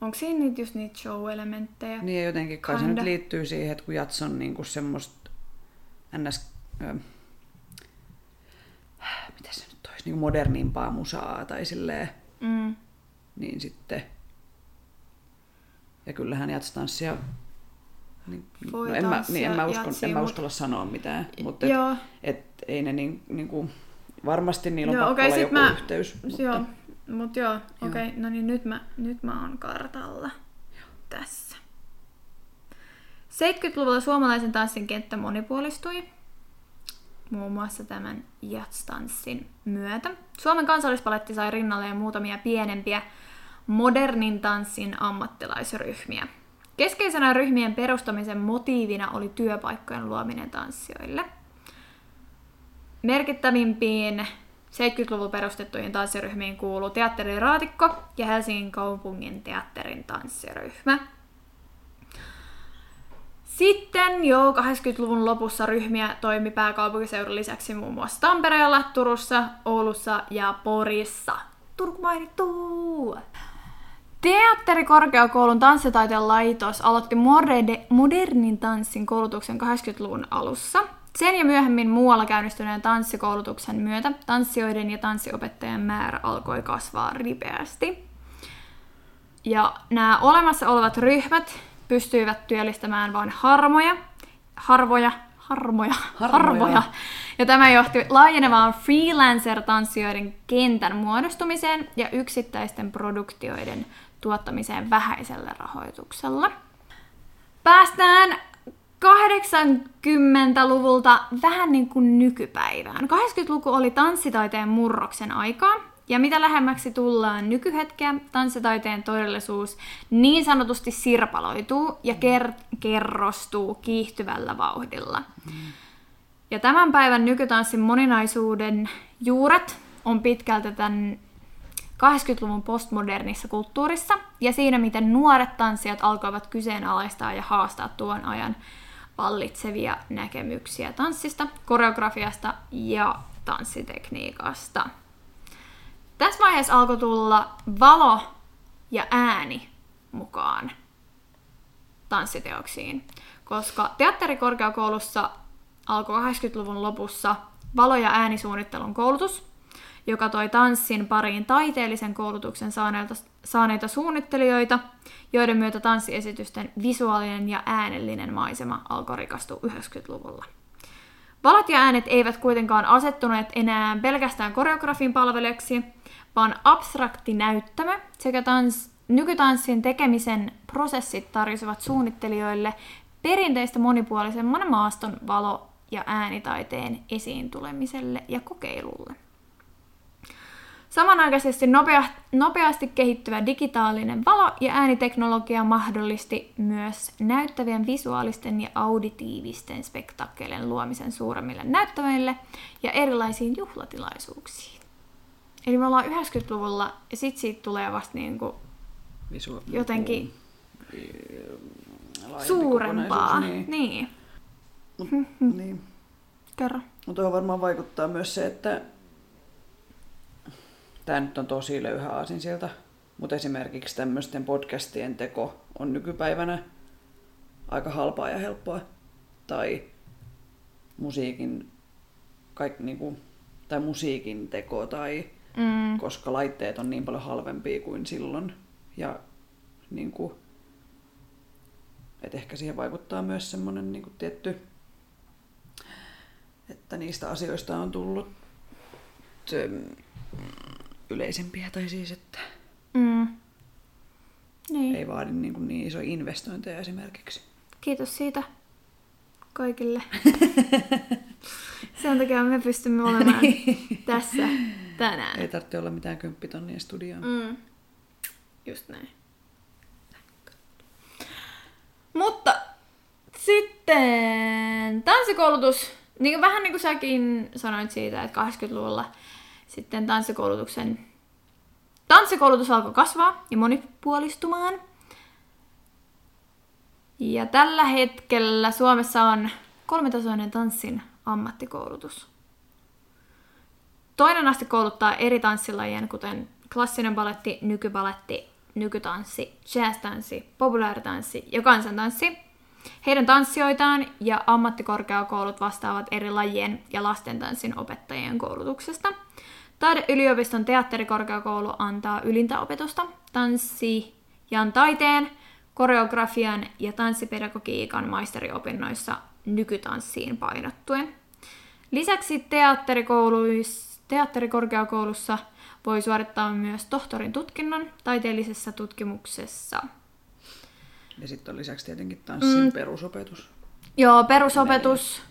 Onko siinä niitä just niitä show-elementtejä? niin ja jotenkin kai se Kinda. nyt liittyy siihen, että kun jats on niin kuin semmoista ns... Ö, mitä se nyt olisi, niin modernimpaa musaa tai silleen, Mm. niin sitten... Ja kyllähän jatstanssia... Niin, Voi no en, mä, niin, en, mä uskon, jatsia, en mä mut- uskalla sanoa mitään, mutta et, et, ei ne niin, niin kuin, varmasti niillä on Joo, pakko okei, olla joku mä- yhteys. Mutta... Mutta, Joo, mut joo, okei, okay, no niin nyt mä, nyt mä oon kartalla tässä. 70-luvulla suomalaisen tanssin kenttä monipuolistui, muun muassa tämän jatstanssin myötä. Suomen kansallispaletti sai rinnalleen muutamia pienempiä modernin tanssin ammattilaisryhmiä. Keskeisenä ryhmien perustamisen motiivina oli työpaikkojen luominen tanssijoille. Merkittävimpiin 70-luvulla perustettuihin tanssiryhmiin kuuluu Teatteri Raatikko ja Helsingin kaupungin teatterin tanssiryhmä. Sitten jo 80-luvun lopussa ryhmiä toimi pääkaupunkiseudun lisäksi muun muassa Tampereella, Turussa, Oulussa ja Porissa. Turku mainittu! Teatterikorkeakoulun tanssitaiteen laitos aloitti modernin tanssin koulutuksen 80-luvun alussa. Sen ja myöhemmin muualla käynnistyneen tanssikoulutuksen myötä tanssijoiden ja tanssiopettajien määrä alkoi kasvaa ripeästi. Ja nämä olemassa olevat ryhmät pystyivät työllistämään vain harmoja, harvoja, harmoja, Harmoja. harvoja. Ja tämä johti laajenevaan freelancer-tanssijoiden kentän muodostumiseen ja yksittäisten produktioiden tuottamiseen vähäisellä rahoituksella. Päästään 80-luvulta vähän niin kuin nykypäivään. 80-luku oli tanssitaiteen murroksen aikaa, ja mitä lähemmäksi tullaan nykyhetkeä, tanssitaiteen todellisuus niin sanotusti sirpaloituu ja ker- kerrostuu kiihtyvällä vauhdilla. Ja tämän päivän nykytanssin moninaisuuden juuret on pitkälti tämän 80-luvun postmodernissa kulttuurissa ja siinä, miten nuoret tanssijat alkoivat kyseenalaistaa ja haastaa tuon ajan vallitsevia näkemyksiä tanssista, koreografiasta ja tanssitekniikasta. Tässä vaiheessa alkoi tulla valo ja ääni mukaan tanssiteoksiin, koska teatterikorkeakoulussa alkoi 80-luvun lopussa valo- ja äänisuunnittelun koulutus, joka toi tanssin pariin taiteellisen koulutuksen saaneita, saaneita suunnittelijoita, joiden myötä tanssiesitysten visuaalinen ja äänellinen maisema alkoi rikastua 90-luvulla. Valot ja äänet eivät kuitenkaan asettuneet enää pelkästään koreografin palvelijaksi, vaan abstrakti näyttämö sekä tans, nykytanssin tekemisen prosessit tarjosivat suunnittelijoille perinteistä monipuolisemman maaston valo- ja äänitaiteen esiin tulemiselle ja kokeilulle. Samanaikaisesti nopea, nopeasti kehittyvä digitaalinen valo- ja ääniteknologia mahdollisti myös näyttävien visuaalisten ja auditiivisten spektakkeleiden luomisen suuremmille näyttämöille ja erilaisiin juhlatilaisuuksiin. Eli me ollaan 90-luvulla ja sitten siitä tulee vasta niinku Visu- jotenkin laajempi suurempaa. Niin. Niin. niin. Mut, niin. Kerro. Mutta tuohon varmaan vaikuttaa myös se, että tämä nyt on tosi löyhä aasin sieltä, mutta esimerkiksi tämmöisten podcastien teko on nykypäivänä aika halpaa ja helppoa. Tai musiikin, kaik, niinku, tai musiikin teko, tai Mm. koska laitteet on niin paljon halvempia kuin silloin. Ja niin kuin, et ehkä siihen vaikuttaa myös semmoinen niin kuin tietty, että niistä asioista on tullut ö, yleisempiä, tai siis että Mm. Niin. ei vaadi niin, kuin niin isoja investointeja esimerkiksi. Kiitos siitä kaikille. Sen takia me pystymme olemaan tässä tänään. Ei tarvitse olla mitään kymppitonnia studioon. Mm. Just näin. Mutta sitten tanssikoulutus, niin vähän niin kuin säkin sanoit siitä, että 80-luvulla sitten tanssikoulutuksen tanssikoulutus alkoi kasvaa ja monipuolistumaan. Ja tällä hetkellä Suomessa on kolmitasoinen tanssin ammattikoulutus. Toinen aste kouluttaa eri tanssilajien, kuten klassinen baletti, nykybaletti, nykytanssi, jazztanssi, populaaritanssi ja kansantanssi. Heidän tanssijoitaan ja ammattikorkeakoulut vastaavat eri lajien ja lastentanssin opettajien koulutuksesta. Taideyliopiston teatterikorkeakoulu antaa ylintä opetusta tanssijan taiteen, koreografian ja tanssipedagogiikan maisteriopinnoissa nykytanssiin painottuen. Lisäksi teatterikorkeakoulussa voi suorittaa myös tohtorin tutkinnon taiteellisessa tutkimuksessa. Ja sitten on lisäksi tietenkin tanssin Mm. perusopetus. Joo, perusopetus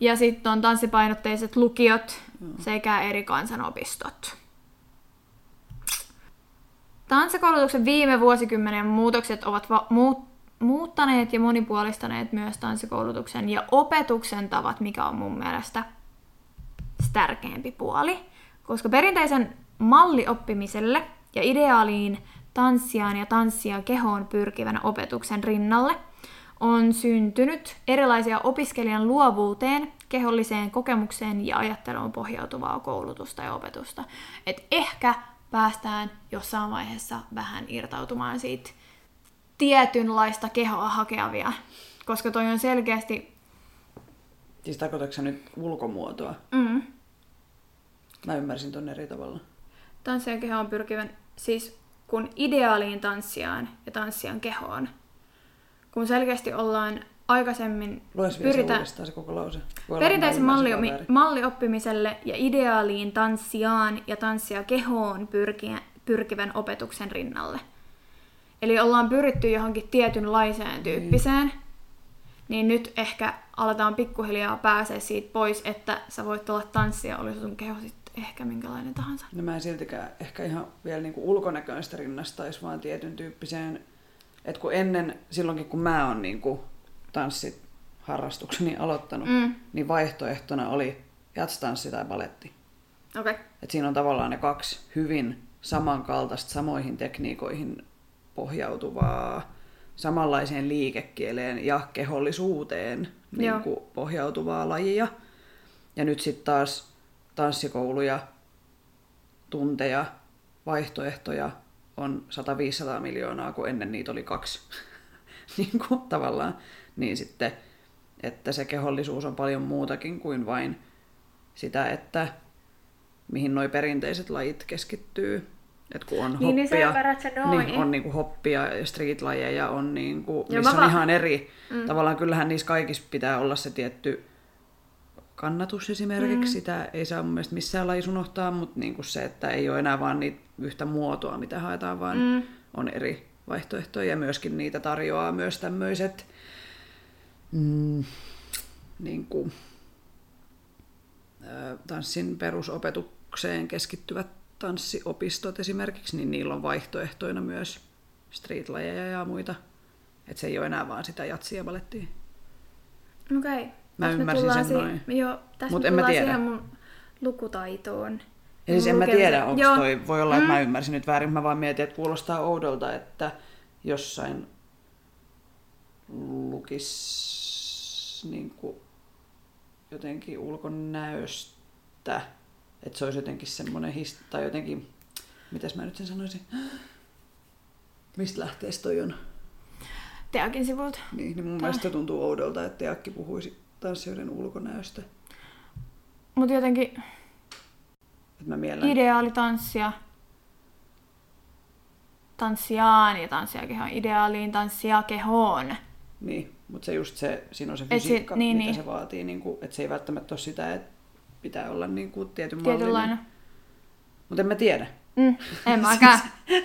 ja sitten on tanssipainotteiset lukiot sekä eri kansanopistot. Tanssikoulutuksen viime vuosikymmenen muutokset ovat va- muut- muuttaneet ja monipuolistaneet myös tanssikoulutuksen ja opetuksen tavat, mikä on mun mielestä tärkeämpi puoli. Koska perinteisen mallioppimiselle ja ideaaliin tanssiaan ja tanssia kehoon pyrkivän opetuksen rinnalle on syntynyt erilaisia opiskelijan luovuuteen, keholliseen kokemukseen ja ajatteluun pohjautuvaa koulutusta ja opetusta. Et ehkä päästään jossain vaiheessa vähän irtautumaan siitä tietynlaista kehoa hakevia, koska toi on selkeästi... Siis tarkoitatko nyt ulkomuotoa? Mm, Mä ymmärsin ton eri tavalla. tanssijan kehoon pyrkivän, siis kun ideaaliin tanssijaan ja tanssijan kehoon, kun selkeästi ollaan aikaisemmin Lues vielä se koko lause. Perinteisen malli, mallioppimiselle ja ideaaliin tanssijaan ja tanssia kehoon pyrkiä, pyrkivän opetuksen rinnalle. Eli ollaan pyritty johonkin tietynlaiseen tyyppiseen, niin nyt ehkä aletaan pikkuhiljaa pääsee siitä pois, että sä voit olla tanssija, oli sun keho sitten ehkä minkälainen tahansa. No mä en siltikään ehkä ihan vielä niinku ulkonäköistä rinnastaisi, vaan tietyn tyyppiseen, että kun ennen, silloinkin kun mä oon niinku tanssit harrastukseni aloittanut, Mm. niin vaihtoehtona oli jatstanssi tai baletti. Okay. Et siinä on tavallaan ne kaksi hyvin samankaltaista, samoihin tekniikoihin pohjautuvaa, samanlaiseen liikekieleen ja kehollisuuteen niin kuin pohjautuvaa lajia. Ja nyt sitten taas tanssikouluja, tunteja, vaihtoehtoja on 100-500 miljoonaa, kun ennen niitä oli kaksi. niin kuin tavallaan. Niin sitten, että se kehollisuus on paljon muutakin kuin vain sitä, että mihin nuo perinteiset lajit keskittyy. Et kun on Niin, niin hoppia, että se niin, on niinku hoppia ja streetlajeja, on niinku, missä on va- ihan eri. Mm. Tavallaan kyllähän niissä kaikissa pitää olla se tietty kannatus esimerkiksi. Mm. Sitä ei saa mun mielestä missään lajissa unohtaa, mutta niinku se, että ei ole enää vaan niitä yhtä muotoa, mitä haetaan, vaan mm. on eri vaihtoehtoja. Ja myöskin niitä tarjoaa myös tämmöiset mm, niin kuin, tanssin perusopetukseen keskittyvät tanssiopistot esimerkiksi, niin niillä on vaihtoehtoina myös streetlajeja ja muita. Että se ei ole enää vaan sitä jatsia balettia. Okei. Okay. Mä ymmärsin sen noin. Joo, tässä Mut me en mä tullaan tiedä. siihen mun lukutaitoon. Ja siis en mä Lukemisen- tiedä, onko Joo. toi, voi olla, että mä ymmärsin nyt väärin, mä vaan mietin, että kuulostaa oudolta, että jossain lukis niin kuin jotenkin ulkonäöstä, että se olisi jotenkin semmoinen hist- tai jotenkin, mitäs mä nyt sen sanoisin, mistä lähteestä toi on? Teakin sivulta. Niin, niin mun mielestä se tuntuu oudolta, että Teakki puhuisi tanssijoiden ulkonäöstä. Mutta jotenkin Että mä miellän... ideaalitanssia. Tanssijaan ja tanssijakehoon. Ideaaliin tanssijakehoon. Niin, mutta se just se, siinä on se fysiikka, si- niin, mitä niin. se vaatii, niin kuin, että se ei välttämättä ole sitä, että pitää olla niin kuin tietyn mallinen. Mutta en mä tiedä. Mm, en mäkään.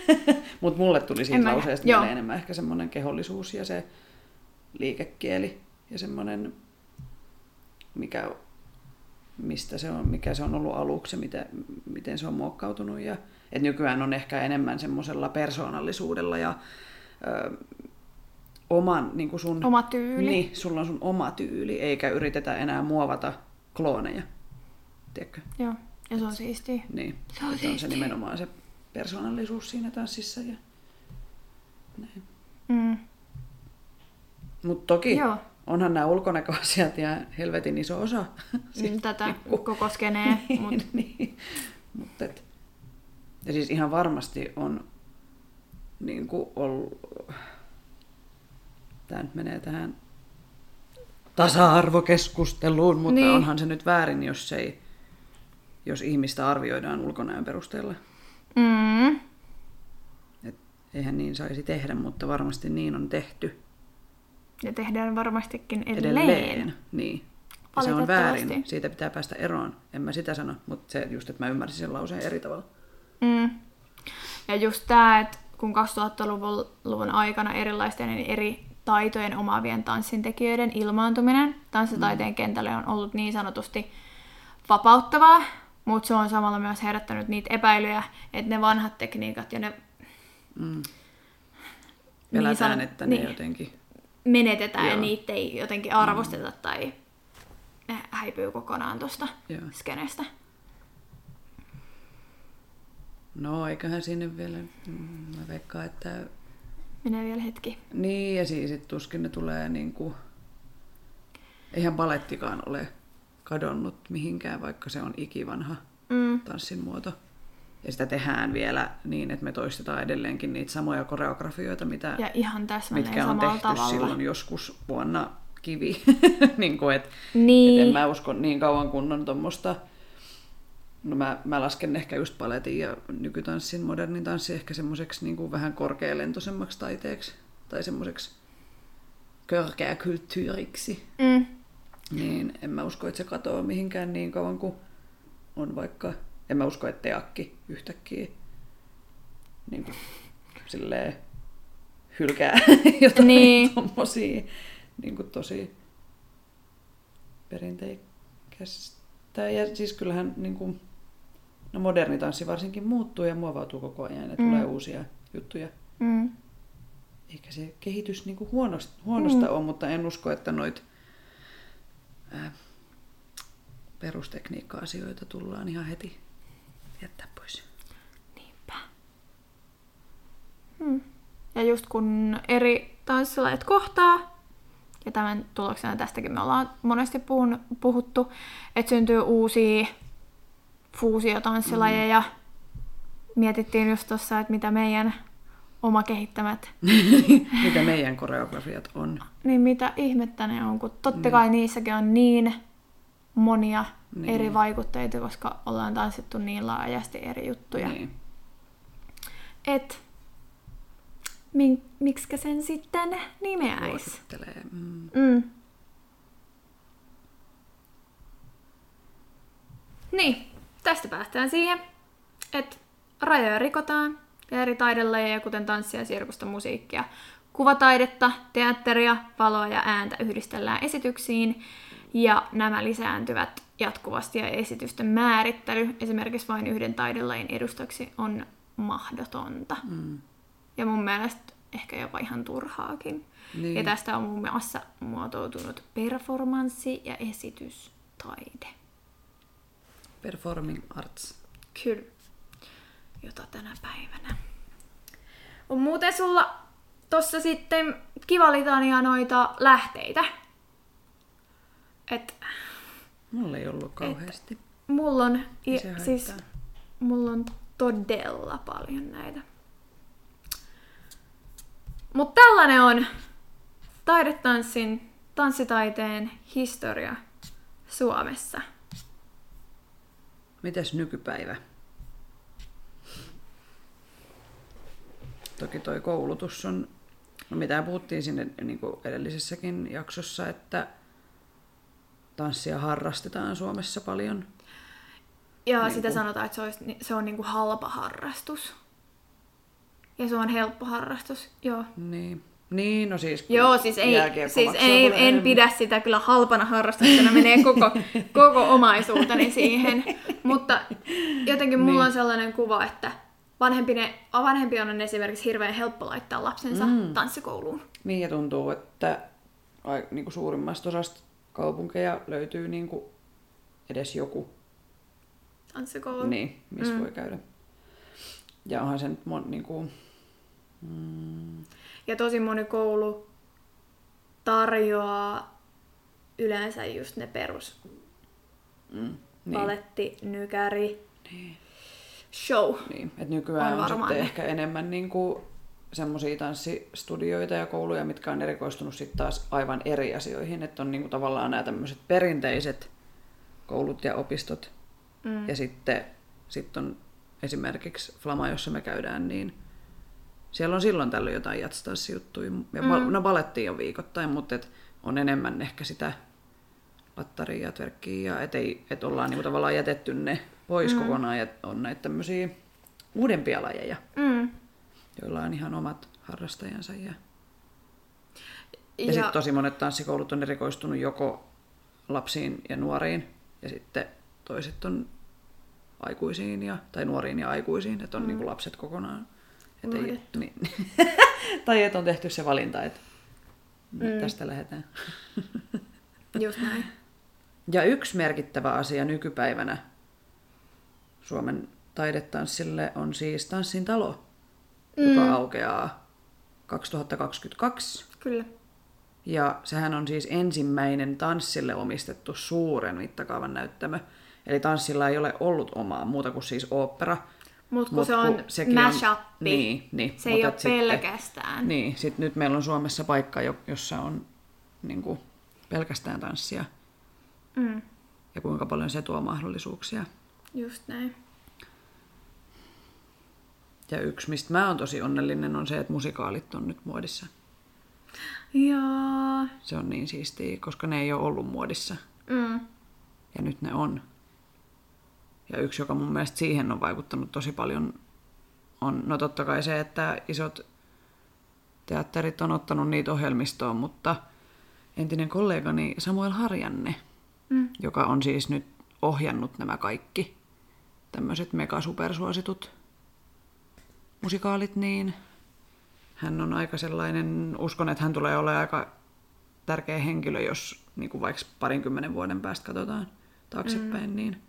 Mutta mulle tuli En siitä mäkään. lauseesta mieleen enemmän ehkä semmoinen kehollisuus ja se liikekieli ja semmoinen, mikä, mistä se on, mikä se on ollut aluksi ja miten, se on muokkautunut. Ja, et nykyään on ehkä enemmän semmoisella persoonallisuudella ja ö, oman niin kuin sun... Oma tyyli. Niin, sulla on sun oma tyyli, eikä yritetä enää muovata klooneja. Tiedätkö? Joo. Ja se on siistiä. Niin. Se on Että on se siistiä. nimenomaan se persoonallisuus siinä tanssissa. Ja... Näin. Mm. Mutta toki Joo. Onhan nämä ulkonäköasiat ja helvetin iso osa. Mm, Tätä koko skenee. Mut, niin. Mut et, ja siis ihan varmasti on niin kuin ollut, tämä nyt menee tähän tasa-arvokeskusteluun, mutta Niin. niin. onhan se nyt väärin, jos ei, jos ihmistä arvioidaan ulkonäön perusteella. mm, Et eihän niin saisi tehdä, mutta varmasti niin on tehty ja tehdään varmastikin edelleen. edelleen. Niin. Ja se on väärin, siitä pitää päästä eroon. En mä sitä sano, mutta se just, että mä ymmärsin sen lauseen eri tavalla. Mm. Ja just tämä, että kun 2000-luvun luvun aikana erilaisten eri taitojen omaavien tanssintekijöiden ilmaantuminen tanssitaiteen kentälle on ollut niin sanotusti vapauttavaa, mutta se on samalla myös herättänyt niitä epäilyjä, että ne vanhat tekniikat ja ne Mm. Niin Pelätään, sano- että ne niin. jotenkin... menetetään ja Joo. niitä ei jotenkin arvosteta tai ne häipyy kokonaan tuosta skenestä. No, eiköhän sinne vielä... mm, Mä veikkaan, että... Menee vielä hetki. Niin, ja siis sit tuskin ne tulee niinku... Eihän balettikaan ole kadonnut mihinkään, vaikka se on ikivanha Mm. tanssin muoto. Ja sitä tehdään vielä niin, että me toistetaan edelleenkin niitä samoja koreografioita, mitä, Ja ihan mitkä on tehty tavalla. silloin joskus vuonna kivi. niin kuin, et, Niin. et en mä usko niin kauan kun on tuommoista... No mä, mä lasken ehkä just paletin ja nykytanssin, modernin tanssin ehkä semmoiseksi niin kuin vähän korkealentoisemmaksi taiteeksi. Tai semmoiseksi körkeäkulttuuriksi. Mm. Niin en mä usko, että se katoaa mihinkään niin kauan kuin on vaikka... En mä usko, että teakki yhtäkkiä niin kuin, silleen hylkää jotain Niin. tommosia niin kuin tosi perinteikästä. Ja siis kyllähän niin kuin, no moderni tanssi varsinkin muuttuu ja muovautuu koko ajan ja Mm. tulee uusia juttuja. Mm. Eikä se kehitys niin kuin huonosta, huonosta mm. ole, mutta en usko, että noit ää, perustekniikka-asioita tullaan ihan heti jättää pois. Niinpä. Hmm. Ja just kun eri tanssilajit kohtaa, ja tämän tuloksena tästäkin me ollaan monesti puhun, puhuttu, että syntyy uusia fuusiotanssilajeja. Mm. Mietittiin just tuossa, että mitä meidän oma kehittämät, Mitä meidän koreografiat on. niin mitä ihmettä ne on, kun totta kai niissäkin on niin monia Niin. eri vaikutteita, koska ollaan tanssittu niin laajasti eri juttuja. Niin. Et min, miksikä sen sitten nimeäis? Suosittelee. Mm. Mm. Niin, tästä päästään siihen, että rajoja rikotaan ja eri taidelajeja, kuten tanssia, sirkusta, musiikkia, kuvataidetta, teatteria, valoa ja ääntä yhdistellään esityksiin ja nämä lisääntyvät jatkuvasti ja esitysten määrittely esimerkiksi vain yhden taidelajin edustaksi on mahdotonta. Mm. Ja mun mielestä ehkä jopa ihan turhaakin. Niin. Ja tästä on muun muassa muotoutunut performanssi- ja esitystaide. Performing arts. Kyllä. Jota tänä päivänä. On muuten sulla tossa sitten kiva litania noita lähteitä. Et Mulla ei ollut kauheasti. mulla on, i, se siis, mulla on todella paljon näitä. Mutta tällainen on taidetanssin, tanssitaiteen historia Suomessa. Mitäs nykypäivä? Toki toi koulutus on, no mitä puhuttiin sinne niin kuin edellisessäkin jaksossa, että tanssia harrastetaan Suomessa paljon. Ja Niin sitä kuin- sanotaan, että se, olisi, se on niinku halpa harrastus. Ja se on helppo harrastus, joo. Niin, niin no siis kun Joo, siis, ei, siis ei, en enemmän. pidä sitä kyllä halpana harrastuksena, menee koko, koko omaisuuteni siihen. Mutta jotenkin mulla Niin. on sellainen kuva, että vanhempine, vanhempien on esimerkiksi hirveän helppo laittaa lapsensa mm. tanssikouluun. Niin ja tuntuu, että ai, niin kuin suurimmasta osasta kaupunkeja löytyy niin kuin edes joku, Tanssikouluun. niin, missä mm. voi käydä. Ja onhan se nyt mon, niin kuin, mm, Ja tosi moni koulu tarjoaa yleensä just ne perus mm, niin. paletti, nykäri, niin. show. Niin, että nykyään On on, sitten ehkä enemmän niin kuin semmoisia tanssistudioita ja kouluja, mitkä on erikoistunut sitten taas aivan eri asioihin. Että on niin kuin tavallaan nämä tämmöiset perinteiset koulut ja opistot. Mm. Ja sitten sit on esimerkiksi Flama, jossa me käydään, niin siellä on silloin tällöin jotain jatstanssijuttuja. Ja mm. no balettiin on viikoittain, mutta et on enemmän ehkä sitä lattaria ja tverkkiä, ja et, ei, et ollaan niinku tavallaan jätetty ne pois mm. kokonaan, ja on näitä tämmöisiä uudempia lajeja, Mm. Joilla on ihan omat harrastajansa. Ja, ja, Ja, sitten tosi monet tanssikoulut on erikoistunut joko lapsiin ja nuoriin, ja sitten toiset on aikuisiin, ja, tai nuoriin ja aikuisiin, että on mm. niinku lapset kokonaan. Et ei, niin, tai että on tehty se valinta, että mm. tästä lähdetään. just näin. Ja yksi merkittävä asia nykypäivänä Suomen taidetanssille on siis Tanssin talo, mm. joka aukeaa 2022. Kyllä. Ja sehän on siis ensimmäinen tanssille omistettu suuren mittakaavan näyttämö. Eli tanssilla ei ole ollut omaa muuta kuin siis opera. Mut kun Mut se on sekin mashup, Niin, niin. se mut ei ole sitten- pelkästään. Niin, sit nyt meillä on Suomessa paikka, jo- jossa on niin kuin, pelkästään tanssia. Mm, Ja kuinka paljon se tuo mahdollisuuksia. just näin. Ja yksi, mistä mä oon tosi onnellinen, on se, että musikaalit on nyt muodissa. Joo. Se on niin siistiä, koska ne ei ole ollut muodissa. Mm, Ja nyt ne on. Ja yksi, joka mun mielestä siihen on vaikuttanut tosi paljon, on no totta kai se, että isot teatterit on ottanut niitä ohjelmistoon, mutta entinen kollegani Samuel Harjanne, mm, joka on siis nyt ohjannut nämä kaikki tämmöiset mega supersuositut musikaalit, niin hän on aika sellainen, uskon, että hän tulee olemaan aika tärkeä henkilö, jos niin kuin vaikka parinkymmenen vuoden päästä katsotaan taaksepäin, mm. niin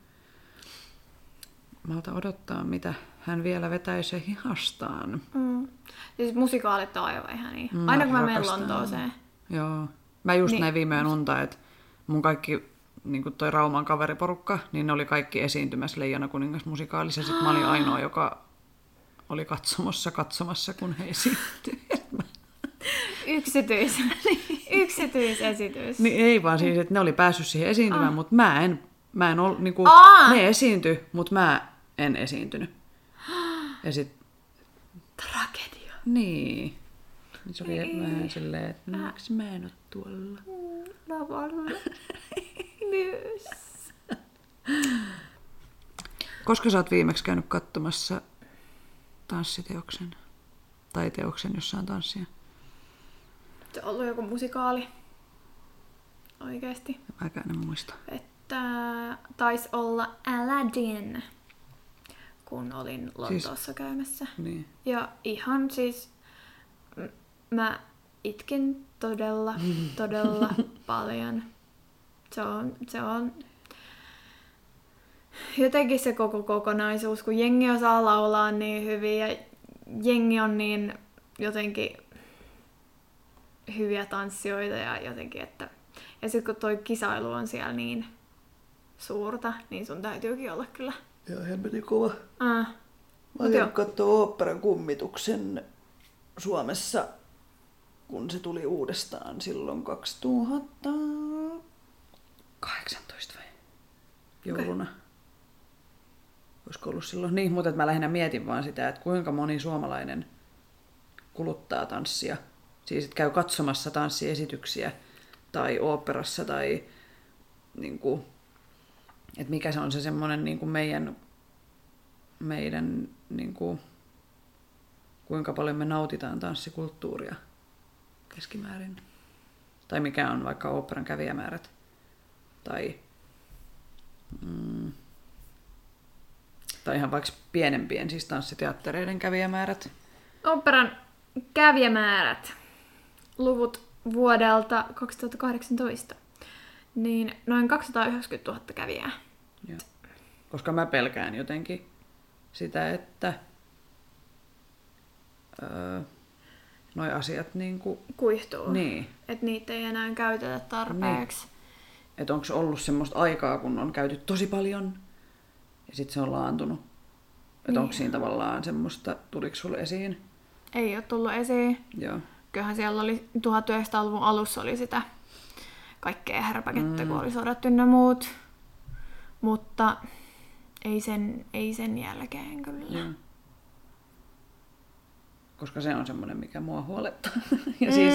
malta odottaa, mitä hän vielä vetäisi hihastaan. Mm. Siis musikaalit on aivan ihan niin. Mm, Aina kun mä menen. Lontooseen. Joo. Mä just Niin. näin viime yön unta, että mun kaikki niin kuin toi Rauman kaveriporukka, niin ne oli kaikki esiintymässä Leijana kuningas musikaalissa. Ja sit mä olin ainoa, joka oli katsomossa katsomassa, kun he esiintyivät. Yksityis. Yksityisesitys. niin ei vaan siis, että ne oli päässyt siihen esiintymään, ah. mutta mä en, mä en ollut, niin kuin, Aa! ne esiintyi, mutta mä en esiintynyt. Ja sit, Tragedia. niin. Niin Se oli vähän silleen, että miksi mä en ole tuolla. Lavalla. Myös. Koska sä oot viimeksi käynyt katsomassa tanssiteoksen? Tai teoksen, jossa on tanssia? Se on ollut joku musikaali. Oikeesti. Mäkään en muista. Että taisi olla Aladdin, kun olin Lontoossa siis... käymässä. Niin. Ja ihan siis m- mä itkin todella, todella paljon. Se on, se on jotenkin se koko kokonaisuus, kun jengi osaa laulaa niin hyvin ja jengi on niin jotenkin hyviä tanssijoita ja jotenkin, että... Ja sitten kun toi kisailu on siellä niin suurta, niin sun täytyykin olla kyllä... Joo, hemmetin kova. Ah. Mä joo. katsoa oopperan kummituksen Suomessa, kun se tuli uudestaan silloin 2018 vai? Jouluna. Olisiko ollut silloin? Niin, mutta mä lähinnä mietin vaan sitä, että kuinka moni suomalainen kuluttaa tanssia. Siis että käy katsomassa tanssiesityksiä tai oopperassa tai niin kuin, että mikä se on se semmoinen niin kuin meidän, meidän niin kuin, kuinka paljon me nautitaan tanssikulttuuria keskimäärin. Tai mikä on vaikka oopperan kävijämäärät. Tai, mm, tai ihan vaikka pienempien, siis tanssiteattereiden kävijämäärät. Operan kävijämäärät, luvut vuodelta 2018, niin noin 290 000 kävijää. Joo. Koska mä pelkään jotenkin sitä, että öö, noi asiat niin kuin, Kuihtuu. niin, Että niitä ei enää käytetä tarpeeksi. että onko ollut semmoista aikaa, kun on käyty tosi paljon ja sitten se on laantunut. Että Niin. onko siinä tavallaan semmoista, tuliko sulle esiin? Ei ole tullut esiin. Joo. Kyllähän siellä oli 1900-luvun alussa oli sitä kaikkea härpäkettä, mm. kun oli sodat ynnä muut. Mutta ei sen, ei sen jälkeen kyllä. Joo. Koska se on semmoinen, mikä mua huolettaa. ja siis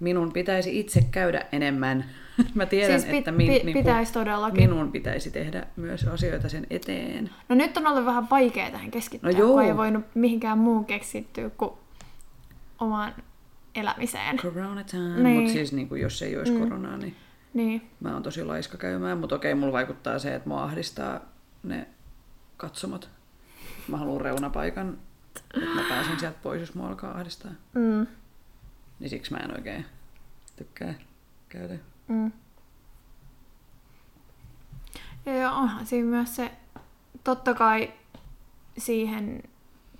minun pitäisi itse käydä enemmän. Mä tiedän, Siis pit- että min, pi- niinku, pitäisi todellakin. minun pitäisi tehdä myös asioita sen eteen. No nyt on ollut vähän vaikea tähän keskittyä, No joo. kun ei voinut mihinkään muun keskittyä kuin omaan elämiseen. Corona time. Niin. Niin. Mutta siis niin kuin, jos ei olisi mm. koronaa, niin Niin, mä oon tosi laiska käymään. Mutta okei, mulla vaikuttaa se, että mua ahdistaa ne katsomot. Mä haluan reunapaikan, että mä pääsen sieltä pois, jos mua alkaa ahdistaa. mm, Niin siksi mä en oikein tykkää käydä. mm. Ja joo, onhan siinä myös se, totta kai siihen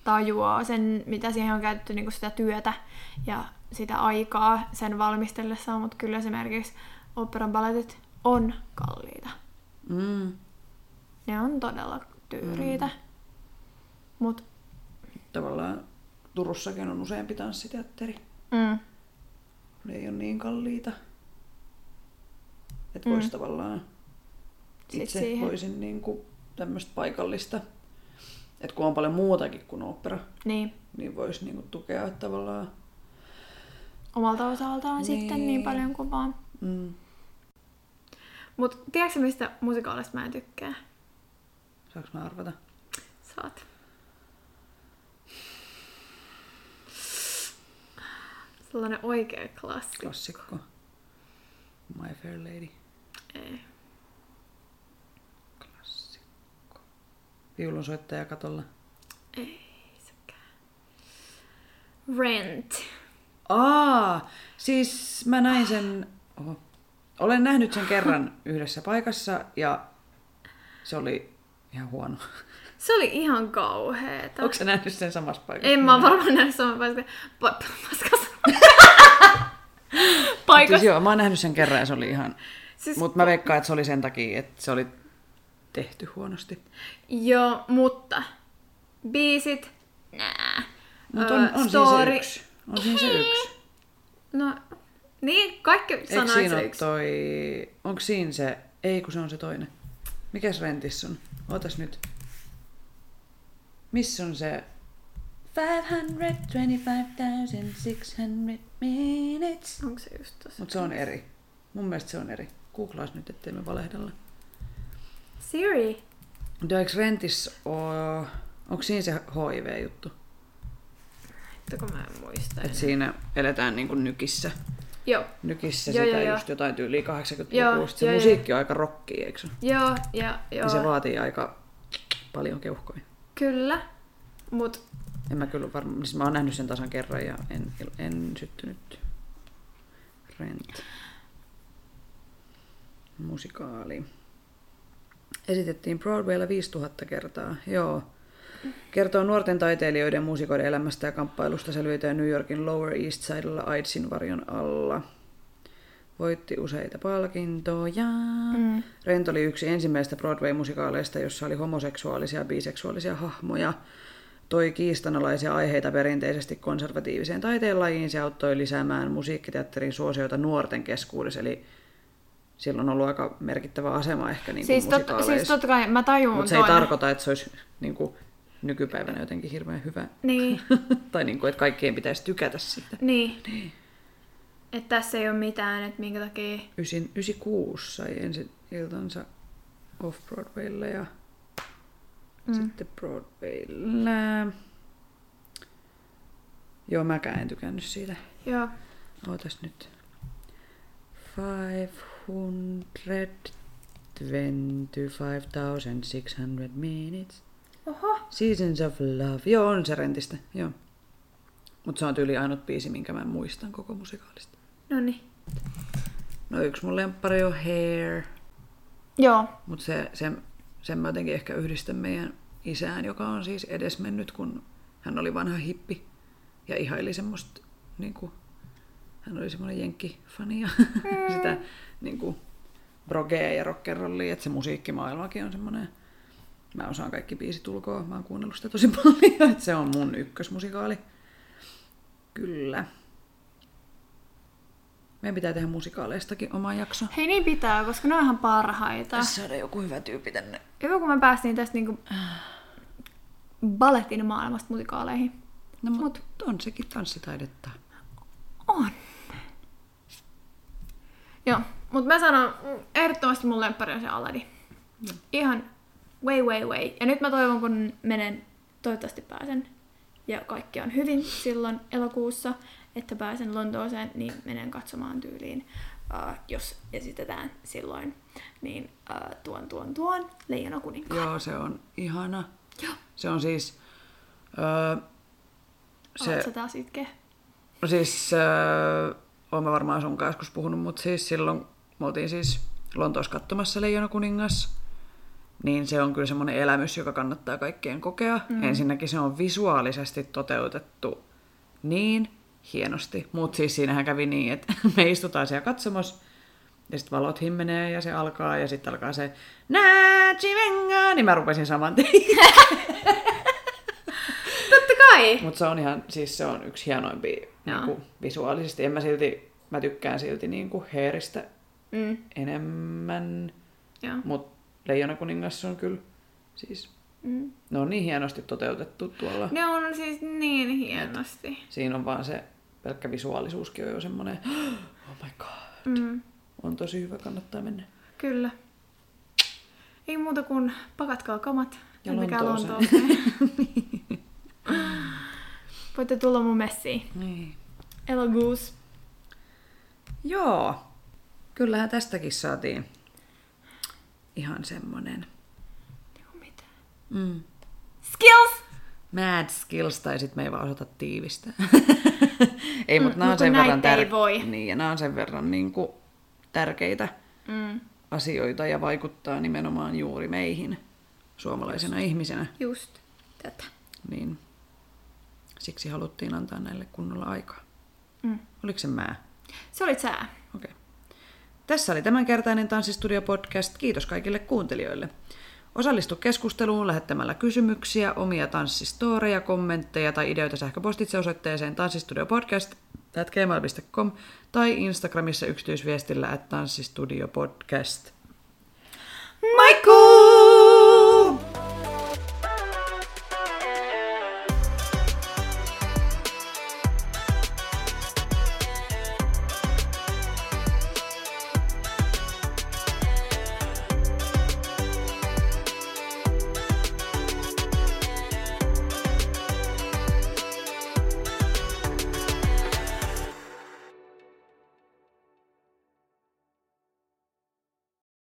tajuaa sen, mitä siihen on käytetty niin sitä työtä ja sitä aikaa sen valmistellessa, mutta kyllä esimerkiksi operan balletit on kalliita. Mm. Ne on todella tyyriitä. Mm. Mutta Tavallaan Turussakin on useampi tanssiteatteri. Mm, Ne ei ole niin kalliita. Että voisi Mm. tavallaan Sit itse siihen. voisin niin kuin tämmöistä paikallista, että kun on paljon muutakin kuin opera, niin, niin voisi niin kuin tukea tavallaan. omalta osaltaan niin. sitten niin Niin. paljon kuin vaan. Mm. Mutta tiedätkö mistä musikaalista mä en tykkää? Saanko mä arvata? Saat. Sellainen oikea klassikko. Klassikko. My Fair Lady. Ei. Klassikko. Viulunsoittaja katolla. Ei sekään. Rent. Aa, siis mä näin sen Oho. Olen nähnyt sen kerran yhdessä paikassa ja se oli ihan huono. Se oli ihan kauheeta. Onko sä nähnyt sen samassa paikassa? En mä oo varmaan nähnyt saman paikassa. Pa- paskassa. Siis paikassa. joo, mä oon nähnyt sen kerran ja se oli ihan... Siis- Siis... Mutta mä veikkaan, että se oli sen takia, että se oli tehty huonosti. Joo, mutta biisit, nää. Mutta on, on story, siinä se yksi. On siinä se yksi. No, niin, kaikki sanoit se ole yksi. toi... Onko siinä se... Ei, kun se on se toinen. Mikäs rentissä on? Ootas nyt. Missä on se... 525,600 minutes. Onko se just tossa? Mutta se on eri. Mun mielestä se on eri. Googlaas nyt, ettei me valehdella. Siri. Mutta eikö rentissä oo... Onko siinä se HIV-juttu? Että kun mä en muista. Että siinä eletään niinku nykissä. Joo, Nykissä Joo, sitä joo, joo. just jotain tyyliä 80-luvusta. Joo, Se joo, musiikki on aika rockia, eikö se? joo, ja joo. Niin se vaatii aika paljon keuhkoja. Kyllä, mut En mä kyllä varmaan, siis mä oon nähnyt sen tasan kerran ja en, en syttynyt. Rent. Musikaali. Esitettiin Broadwaylla 5000 kertaa, joo. Kertoo nuorten taiteilijoiden muusikoiden elämästä ja kamppailusta selviytyä New Yorkin Lower East Sidella AIDSin varjon alla. Voitti useita palkintoja. Mm. Rent oli yksi ensimmäistä Broadway-musikaaleista, jossa oli homoseksuaalisia ja biseksuaalisia hahmoja. Toi kiistanalaisia aiheita perinteisesti konservatiiviseen taiteenlajiin. Se auttoi lisäämään musiikkiteatterin suosioita nuorten keskuudessa, eli sillä on ollut aika merkittävä asema ehkä niin siis, tot, siis totta kai mä tajun Mutta se ei tarkoita, että se olisi niin kuin, nykypäivänä jotenkin hirveän hyvä. Niin, tai niin kuin, että kaikkien pitäisi tykätä siitä. niin. Että tässä ei ole mitään, että minkä takia... 96 sai ensin iltansa Off-Broadwaylle ja mm. sitten Broadwaylle. Joo, mäkään en tykännyt siitä. Joo, Ootas nyt. 525,600 minutes. oho. Seasons of Love. Joo, on se rentistä. Joo. Mutta se on tyyli ainut biisi, minkä mä muistan koko musikaalista. No niin. No yksi mun lemppari on Hair. Joo, Mutta se, sen, sen mä jotenkin ehkä yhdistän meidän isään, joka on siis edesmennyt, kun hän oli vanha hippi ja ihaili semmoista, niin kuin, hän oli semmoinen jenkkifani ja sitä niin kuin, brogea ja rock'n'rollia, että se musiikkimaailmakin on semmoinen, mä osaan kaikki biisit ulkoa, mä oon kuunnellut sitä tosi paljon, että se on mun ykkösmusikaali. Kyllä. Meidän pitää tehdä musikaaleistakin oma jakso. hei niin pitää, koska ne on ihan parhaita. Tässä saada joku hyvä tyyppi tänne. Hyvä, kun me päästiin tästä niinku balletin maailmasta musikaaleihin. No, mutta on sekin tanssitaidetta. On. Joo, mutta mä sanon, mm, ehdottomasti mun lemppari on se Aladdin. Ihan way, way, way. Ja nyt mä toivon, kun menen, toivottavasti pääsen, ja kaikki on hyvin silloin elokuussa, että pääsen Lontooseen, niin menen katsomaan tyyliin, uh, jos esitetään silloin, niin uh, tuon, tuon, tuon Leijona kuninkaan. Joo, se on ihana. Joo. Se on siis... Öö, Se... Oletko taas itkeä? no siis, oon mä varmaan sun kanssa joskus puhunut, mutta siis silloin me oltiin siis Lontoossa katsomassa Leijona kuningas. Niin se on kyllä semmoinen elämys, joka kannattaa kaikkien kokea. Mm. Ensinnäkin se on visuaalisesti toteutettu niin hienosti. Mutta siis siinähän kävi niin, että me istutaan siellä katsomassa ja sitten valot himmenee ja se alkaa ja sitten alkaa se Nachivenga, niin mä rupesin saman tien. Totta kai! Mutta se on ihan, siis se on yksi hienoimpia niinku, visuaalisesti. En mä silti, mä tykkään silti niinku Heeristä Mm. enemmän. Mutta Leijona kuningas on kyllä, siis Mm. ne on niin hienosti toteutettu tuolla. Ne on siis niin hienosti. Siinä on vaan se pelkkä visuaalisuuskin on jo semmoinen, oh my god, Mm. on tosi hyvä, kannattaa mennä. Kyllä. Ei muuta kuin pakatkaa kamat Ja Lontooseen. Lontooseen. Voitte tulla mun messiin. Niin. Elokuus. Joo, kyllähän tästäkin saatiin ihan semmonen Niinku mitään. mm, Skills! mad skills, tai sit me ei vaan osata tiivistää. ei, mutta Mm, nämä on mut sen verran tär- voi. Niin, ja nämä on sen verran niin kuin, tärkeitä Mm. asioita ja vaikuttaa nimenomaan juuri meihin suomalaisena ihmisenä. Just tätä. Niin siksi haluttiin antaa näille kunnolla aikaa. Mm. Oliko se mä? Se olit sä. Okei. Tässä oli tämänkertainen Tanssistudio-podcast. Kiitos kaikille kuuntelijoille. Osallistu keskusteluun lähettämällä kysymyksiä, omia tanssistoreja, kommentteja tai ideoita sähköpostitse osoitteeseen tanssistudiopodcast.gmail.com tai Instagramissa yksityisviestillä at tanssistudiopodcast. Michael!